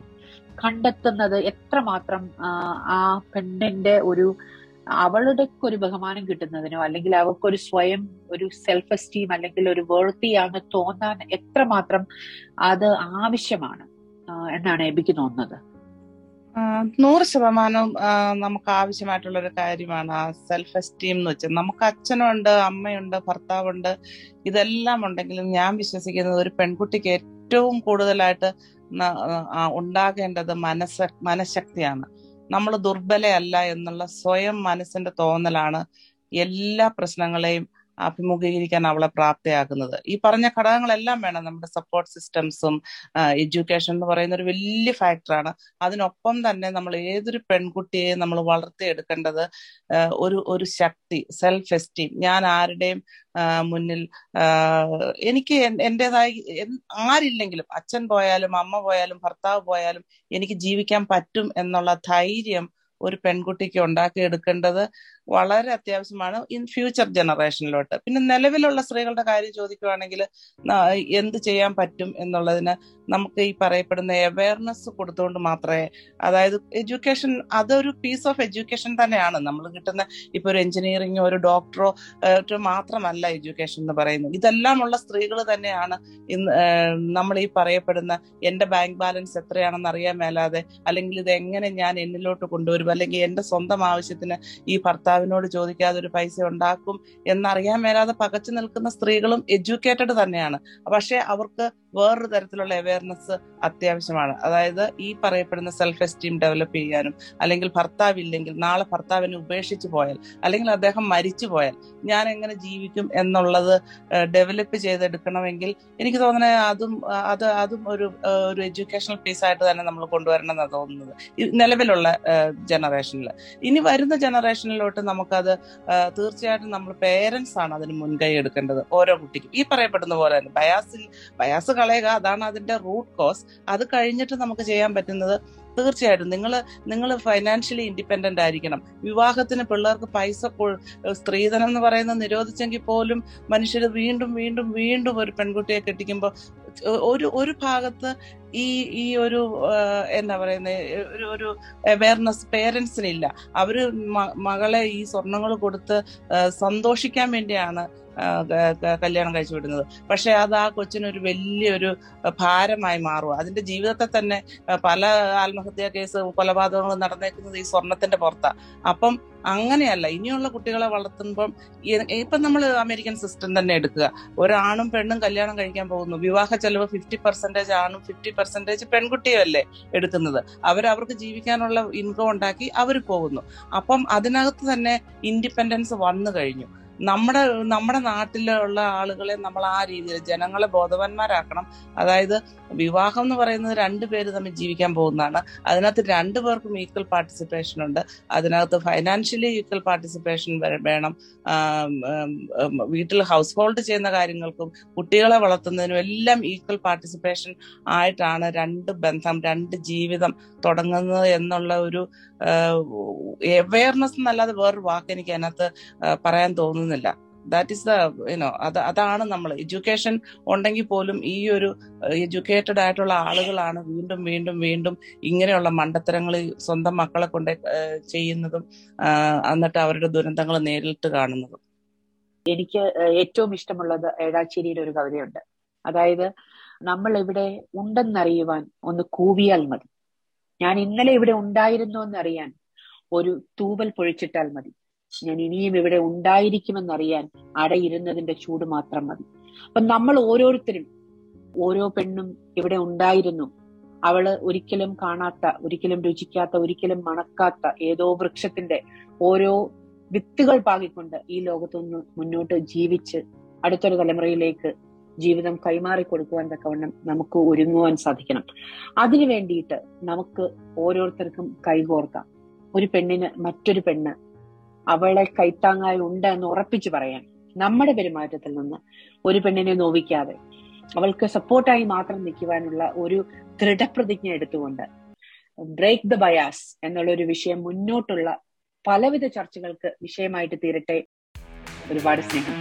കണ്ടെത്തുന്നത് എത്രമാത്രം ആ പെണ്ണിന്റെ ഒരു അവളുടെ ഒരു ബഹുമാനം കിട്ടുന്നതിനോ അല്ലെങ്കിൽ അവൾക്കൊരു സ്വയം ഒരു സെൽഫ് എസ്റ്റീം അല്ലെങ്കിൽ ഒരു വേർത്തിയാണെന്ന് തോന്നാൻ എത്രമാത്രം അത് ആവശ്യമാണ് എന്നാണ് എബിക്ക് തോന്നുന്നത്. നൂറ് ശതമാനവും നമുക്ക് ആവശ്യമായിട്ടുള്ള ഒരു കാര്യമാണ് ആ സെൽഫ് എസ്റ്റീം എന്ന് വെച്ചാൽ നമുക്ക് അച്ഛനുണ്ട് അമ്മയുണ്ട് ഭർത്താവുണ്ട് ഇതെല്ലാം ഉണ്ടെങ്കിലും ഞാൻ വിശ്വസിക്കുന്നത് ഒരു പെൺകുട്ടിക്ക് ഏറ്റവും കൂടുതലായിട്ട് ഉണ്ടാകേണ്ടത് മനസ്സ മനഃശക്തിയാണ്. നമ്മൾ ദുർബലയല്ല എന്നുള്ള സ്വയം മനസ്സിന്റെ തോന്നലാണ് എല്ലാ പ്രശ്നങ്ങളെയും അഭിമുഖീകരിക്കാൻ അവളെ പ്രാപ്തയാക്കുന്നത്. ഈ പറഞ്ഞ ഘടകങ്ങളെല്ലാം വേണം. നമ്മുടെ സപ്പോർട്ട് സിസ്റ്റംസും എഡ്യൂക്കേഷൻ എന്ന് പറയുന്ന ഒരു വലിയ ഫാക്ടറാണ് അതിനൊപ്പം തന്നെ നമ്മൾ ഏതൊരു പെൺകുട്ടിയെ നമ്മൾ വളർത്തിയെടുക്കേണ്ടത് ഒരു ഒരു ശക്തി സെൽഫ് എസ്റ്റീം ഞാൻ ആരുടെയും മുന്നിൽ എനിക്ക് എന്റെതായി ആരില്ലെങ്കിലും അച്ഛൻ പോയാലും അമ്മ പോയാലും ഭർത്താവ് പോയാലും എനിക്ക് ജീവിക്കാൻ പറ്റും എന്നുള്ള ധൈര്യം ഒരു പെൺകുട്ടിക്ക് ഉണ്ടാക്കിയെടുക്കേണ്ടത് വളരെ അത്യാവശ്യമാണ് ഇൻ ഫ്യൂച്ചർ ജനറേഷനിലോട്ട്. പിന്നെ നിലവിലുള്ള സ്ത്രീകളുടെ കാര്യം ചോദിക്കുകയാണെങ്കിൽ എന്ത് ചെയ്യാൻ പറ്റും എന്നുള്ളതിന് നമുക്ക് ഈ പറയപ്പെടുന്ന അവയർനെസ് കൊടുത്തുകൊണ്ട് മാത്രമേ അതായത് എഡ്യൂക്കേഷൻ അതൊരു പീസ് ഓഫ് എഡ്യൂക്കേഷൻ തന്നെയാണ്. നമ്മൾ കിട്ടുന്ന ഇപ്പൊ ഒരു എഞ്ചിനീയറിംഗോ ഒരു ഡോക്ടറോ മാത്രമല്ല എഡ്യൂക്കേഷൻ എന്ന് പറയുന്നത്. ഇതെല്ലാമുള്ള സ്ത്രീകൾ തന്നെയാണ് ഇന്ന് നമ്മൾ ഈ പറയപ്പെടുന്ന എന്റെ ബാങ്ക് ബാലൻസ് എത്രയാണെന്ന് അറിയാൻ മേലാതെ അല്ലെങ്കിൽ ഇത് എങ്ങനെ ഞാൻ എന്നിലോട്ട് കൊണ്ടുവരും അല്ലെങ്കിൽ എന്റെ സ്വന്തം ആവശ്യത്തിന് ഈ ഭർത്താവിനോട് ചോദിക്കാതെ ഒരു പൈസ ഉണ്ടാക്കും എന്നറിയാൻ മേലാതെ പകച്ചു നിൽക്കുന്ന സ്ത്രീകളും എഡ്യൂക്കേറ്റഡ് തന്നെയാണ്. പക്ഷെ അവർക്ക് വേറൊരു തരത്തിലുള്ള അവയർനെസ് അത്യാവശ്യമാണ്. അതായത് ഈ പറയപ്പെടുന്ന സെൽഫ് എസ്റ്റീം ഡെവലപ്പ് ചെയ്യാനും അല്ലെങ്കിൽ ഭർത്താവ് ഇല്ലെങ്കിൽ നാളെ ഭർത്താവിനെ ഉപേക്ഷിച്ച് പോയാൽ അല്ലെങ്കിൽ അദ്ദേഹം മരിച്ചു പോയാൽ ഞാൻ എങ്ങനെ ജീവിക്കും എന്നുള്ളത് ഡെവലപ്പ് ചെയ്തെടുക്കണമെങ്കിൽ എനിക്ക് തോന്നുന്നത് അതും അത് അതും ഒരു ഒരു എഡ്യൂക്കേഷണൽ പീസ് ആയിട്ട് തന്നെ നമ്മൾ കൊണ്ടുവരണം എന്നാണ് തോന്നുന്നത് നിലവിലുള്ള ജനറേഷനിൽ ഇനി വരുന്ന ജനറേഷനിലോട്ട് നമുക്കത് തീർച്ചയായിട്ടും നമ്മൾ പേരൻസ് ആണ് അതിന് മുൻകൈ എടുക്കേണ്ടത്. ഓരോ കുട്ടിക്കും. ഈ പറയപ്പെടുന്ന പോലെ തന്നെ ബയാസിൽ ബയാസ് കളയുക അതാണ് അതിന്റെ റൂട്ട് കോസ് അത് കഴിഞ്ഞിട്ട് നമുക്ക് ചെയ്യാൻ പറ്റുന്നത് തീർച്ചയായിട്ടും നിങ്ങൾ നിങ്ങൾ ഫൈനാൻഷ്യലി ഇൻഡിപെൻഡന്റ് ആയിരിക്കണം. വിവാഹത്തിന് പിള്ളേർക്ക് പൈസ സ്ത്രീധനം എന്ന് പറയുന്നത് നിരോധിച്ചെങ്കിൽ പോലും മനുഷ്യർ വീണ്ടും വീണ്ടും വീണ്ടും ഒരു പെൺകുട്ടിയെ കെട്ടിക്കുമ്പോൾ ഒരു ഒരു ഭാഗത്ത് ഈ ഈ ഒരു എന്താ പറയുന്നത് ഒരു ഒരു അവയർനെസ് പേരൻസിനില്ല അവർ മകളെ ഈ സ്വർണങ്ങൾ കൊടുത്ത് സന്തോഷിക്കാൻ വേണ്ടിയാണ് കല്യാണം കഴിച്ചു വിടുന്നത്. പക്ഷെ അത് ആ കൊച്ചിനൊരു വലിയൊരു ഭാരമായി മാറും അതിന്റെ ജീവിതത്തെ തന്നെ പല ആത്മഹത്യാ കേസ് കൊലപാതകങ്ങളും നടന്നേക്കുന്നത് ഈ സ്വർണത്തിന്റെ പുറത്താണ് അപ്പം അങ്ങനെയല്ല ഇനിയുള്ള കുട്ടികളെ വളർത്തുമ്പം ഇപ്പം നമ്മൾ അമേരിക്കൻ സിസ്റ്റം തന്നെ എടുക്കുക. ഒരാണും പെണ്ണും കല്യാണം കഴിക്കാൻ പോകുന്നു. വിവാഹ ചെലവ് ഫിഫ്റ്റി പെർസെന്റേജ് ആണും ഫിഫ്റ്റി പെർസെന്റേജ് പെൺകുട്ടിയും അല്ലേ എടുക്കുന്നത്. അവർ അവർക്ക് ജീവിക്കാനുള്ള ഇൻകം ഉണ്ടാക്കി അവർ പോകുന്നു. അപ്പം അതിനകത്ത് തന്നെ ഇൻഡിപെൻഡൻസ് വന്നു കഴിഞ്ഞു. നമ്മുടെ നമ്മുടെ നാട്ടിലുള്ള ആളുകളെ നമ്മൾ ആ രീതിയിൽ ജനങ്ങളെ ബോധവാന്മാരാക്കണം. അതായത് വിവാഹം എന്ന് പറയുന്നത് രണ്ടു പേര് തമ്മിൽ ജീവിക്കാൻ പോകുന്നതാണ്. അതിനകത്ത് രണ്ടു പേർക്കും ഈക്വൽ പാർട്ടിസിപ്പേഷൻ ഉണ്ട്. അതിനകത്ത് ഫൈനാൻഷ്യലി ഈക്വൽ പാർട്ടിസിപ്പേഷൻ വേണം. വീട്ടിൽ ഹൗസ് ഹോൾഡ് ചെയ്യുന്ന കാര്യങ്ങൾക്കും കുട്ടികളെ വളർത്തുന്നതിനും എല്ലാം ഈക്വൽ പാർട്ടിസിപ്പേഷൻ ആയിട്ടാണ് രണ്ട് ബന്ധം രണ്ട് ജീവിതം തുടങ്ങുന്നത് എന്നുള്ള ഒരു അവയർനെസ് എന്നല്ലാതെ വേറൊരു വാക്ക് എനിക്ക് അതിനകത്ത് പറയാൻ പറയാൻ തോന്നുന്നില്ല. ദാറ്റ് ഈസ് ദ യുനോ അത് അതാണ് നമ്മൾ. എഡ്യൂക്കേഷൻ ഉണ്ടെങ്കിൽ പോലും ഈ ഒരു എഡ്യൂക്കേറ്റഡ് ആയിട്ടുള്ള ആളുകളാണ് വീണ്ടും വീണ്ടും വീണ്ടും ഇങ്ങനെയുള്ള മണ്ടത്തരങ്ങൾ സ്വന്തം മക്കളെ കൊണ്ട് ചെയ്യുന്നതും എന്നിട്ട് അവരുടെ ദുരന്തങ്ങൾ നേരിട്ട് കാണുന്നതും. എനിക്ക് ഏറ്റവും ഇഷ്ടമുള്ളത് ഏഴാച്ചേരിയുടെ ഒരു കവിതയുണ്ട്. അതായത് നമ്മൾ ഇവിടെ ഉണ്ടെന്നറിയുവാൻ ഒന്ന് കൂവിയാൽ മതി. ഞാൻ ഇന്നലെ ഇവിടെ ഉണ്ടായിരുന്നു എന്നറിയാൻ ഒരു തൂവൽ പൊഴിച്ചിട്ടാൽ മതി. ഞാൻ ഇനിയും ഇവിടെ ഉണ്ടായിരിക്കുമെന്നറിയാൻ അടയിരുന്നതിന്റെ ചൂട് മാത്രം മതി. അപ്പൊ നമ്മൾ ഓരോരുത്തരും ഓരോ പെണ്ണും ഇവിടെ ഉണ്ടായിരുന്നു. അവൾ ഒരിക്കലും കാണാത്ത ഒരിക്കലും രുചിക്കാത്ത ഒരിക്കലും മണക്കാത്ത ഏതോ വൃക്ഷത്തിന്റെ ഓരോ വിത്തുകൾ പാകിക്കൊണ്ട് ഈ ലോകത്തൊന്ന് മുന്നോട്ട് ജീവിച്ച് അടുത്തൊരു തലമുറയിലേക്ക് ജീവിതം കൈമാറി കൊടുക്കുവാൻ തക്കവണ്ണം നമുക്ക് ഒരുങ്ങുവാൻ സാധിക്കണം. അതിനു വേണ്ടിയിട്ട് നമുക്ക് ഓരോരുത്തർക്കും കൈകോർക്കാം. ഒരു പെണ്ണിന് മറ്റൊരു പെണ്ണ് അവളെ കൈത്താങ്ങായി ഉണ്ട് എന്ന് ഉറപ്പിച്ചു പറയാൻ നമ്മുടെ പെരുമാറ്റത്തിൽ നിന്ന് ഒരു പെണ്ണിനെ നോവിക്കാതെ അവൾക്ക് സപ്പോർട്ടായി മാത്രം നിൽക്കുവാനുള്ള ഒരു ദൃഢപ്രതിജ്ഞ എടുത്തുകൊണ്ട് ബ്രേക്ക് ദ ബയാസ് എന്നുള്ള ഒരു വിഷയം മുന്നോട്ടുള്ള പലവിധ ചർച്ചകൾക്ക് വിഷയമായിട്ട് തീരട്ടെ. ഒരുപാട് സ്നേഹം.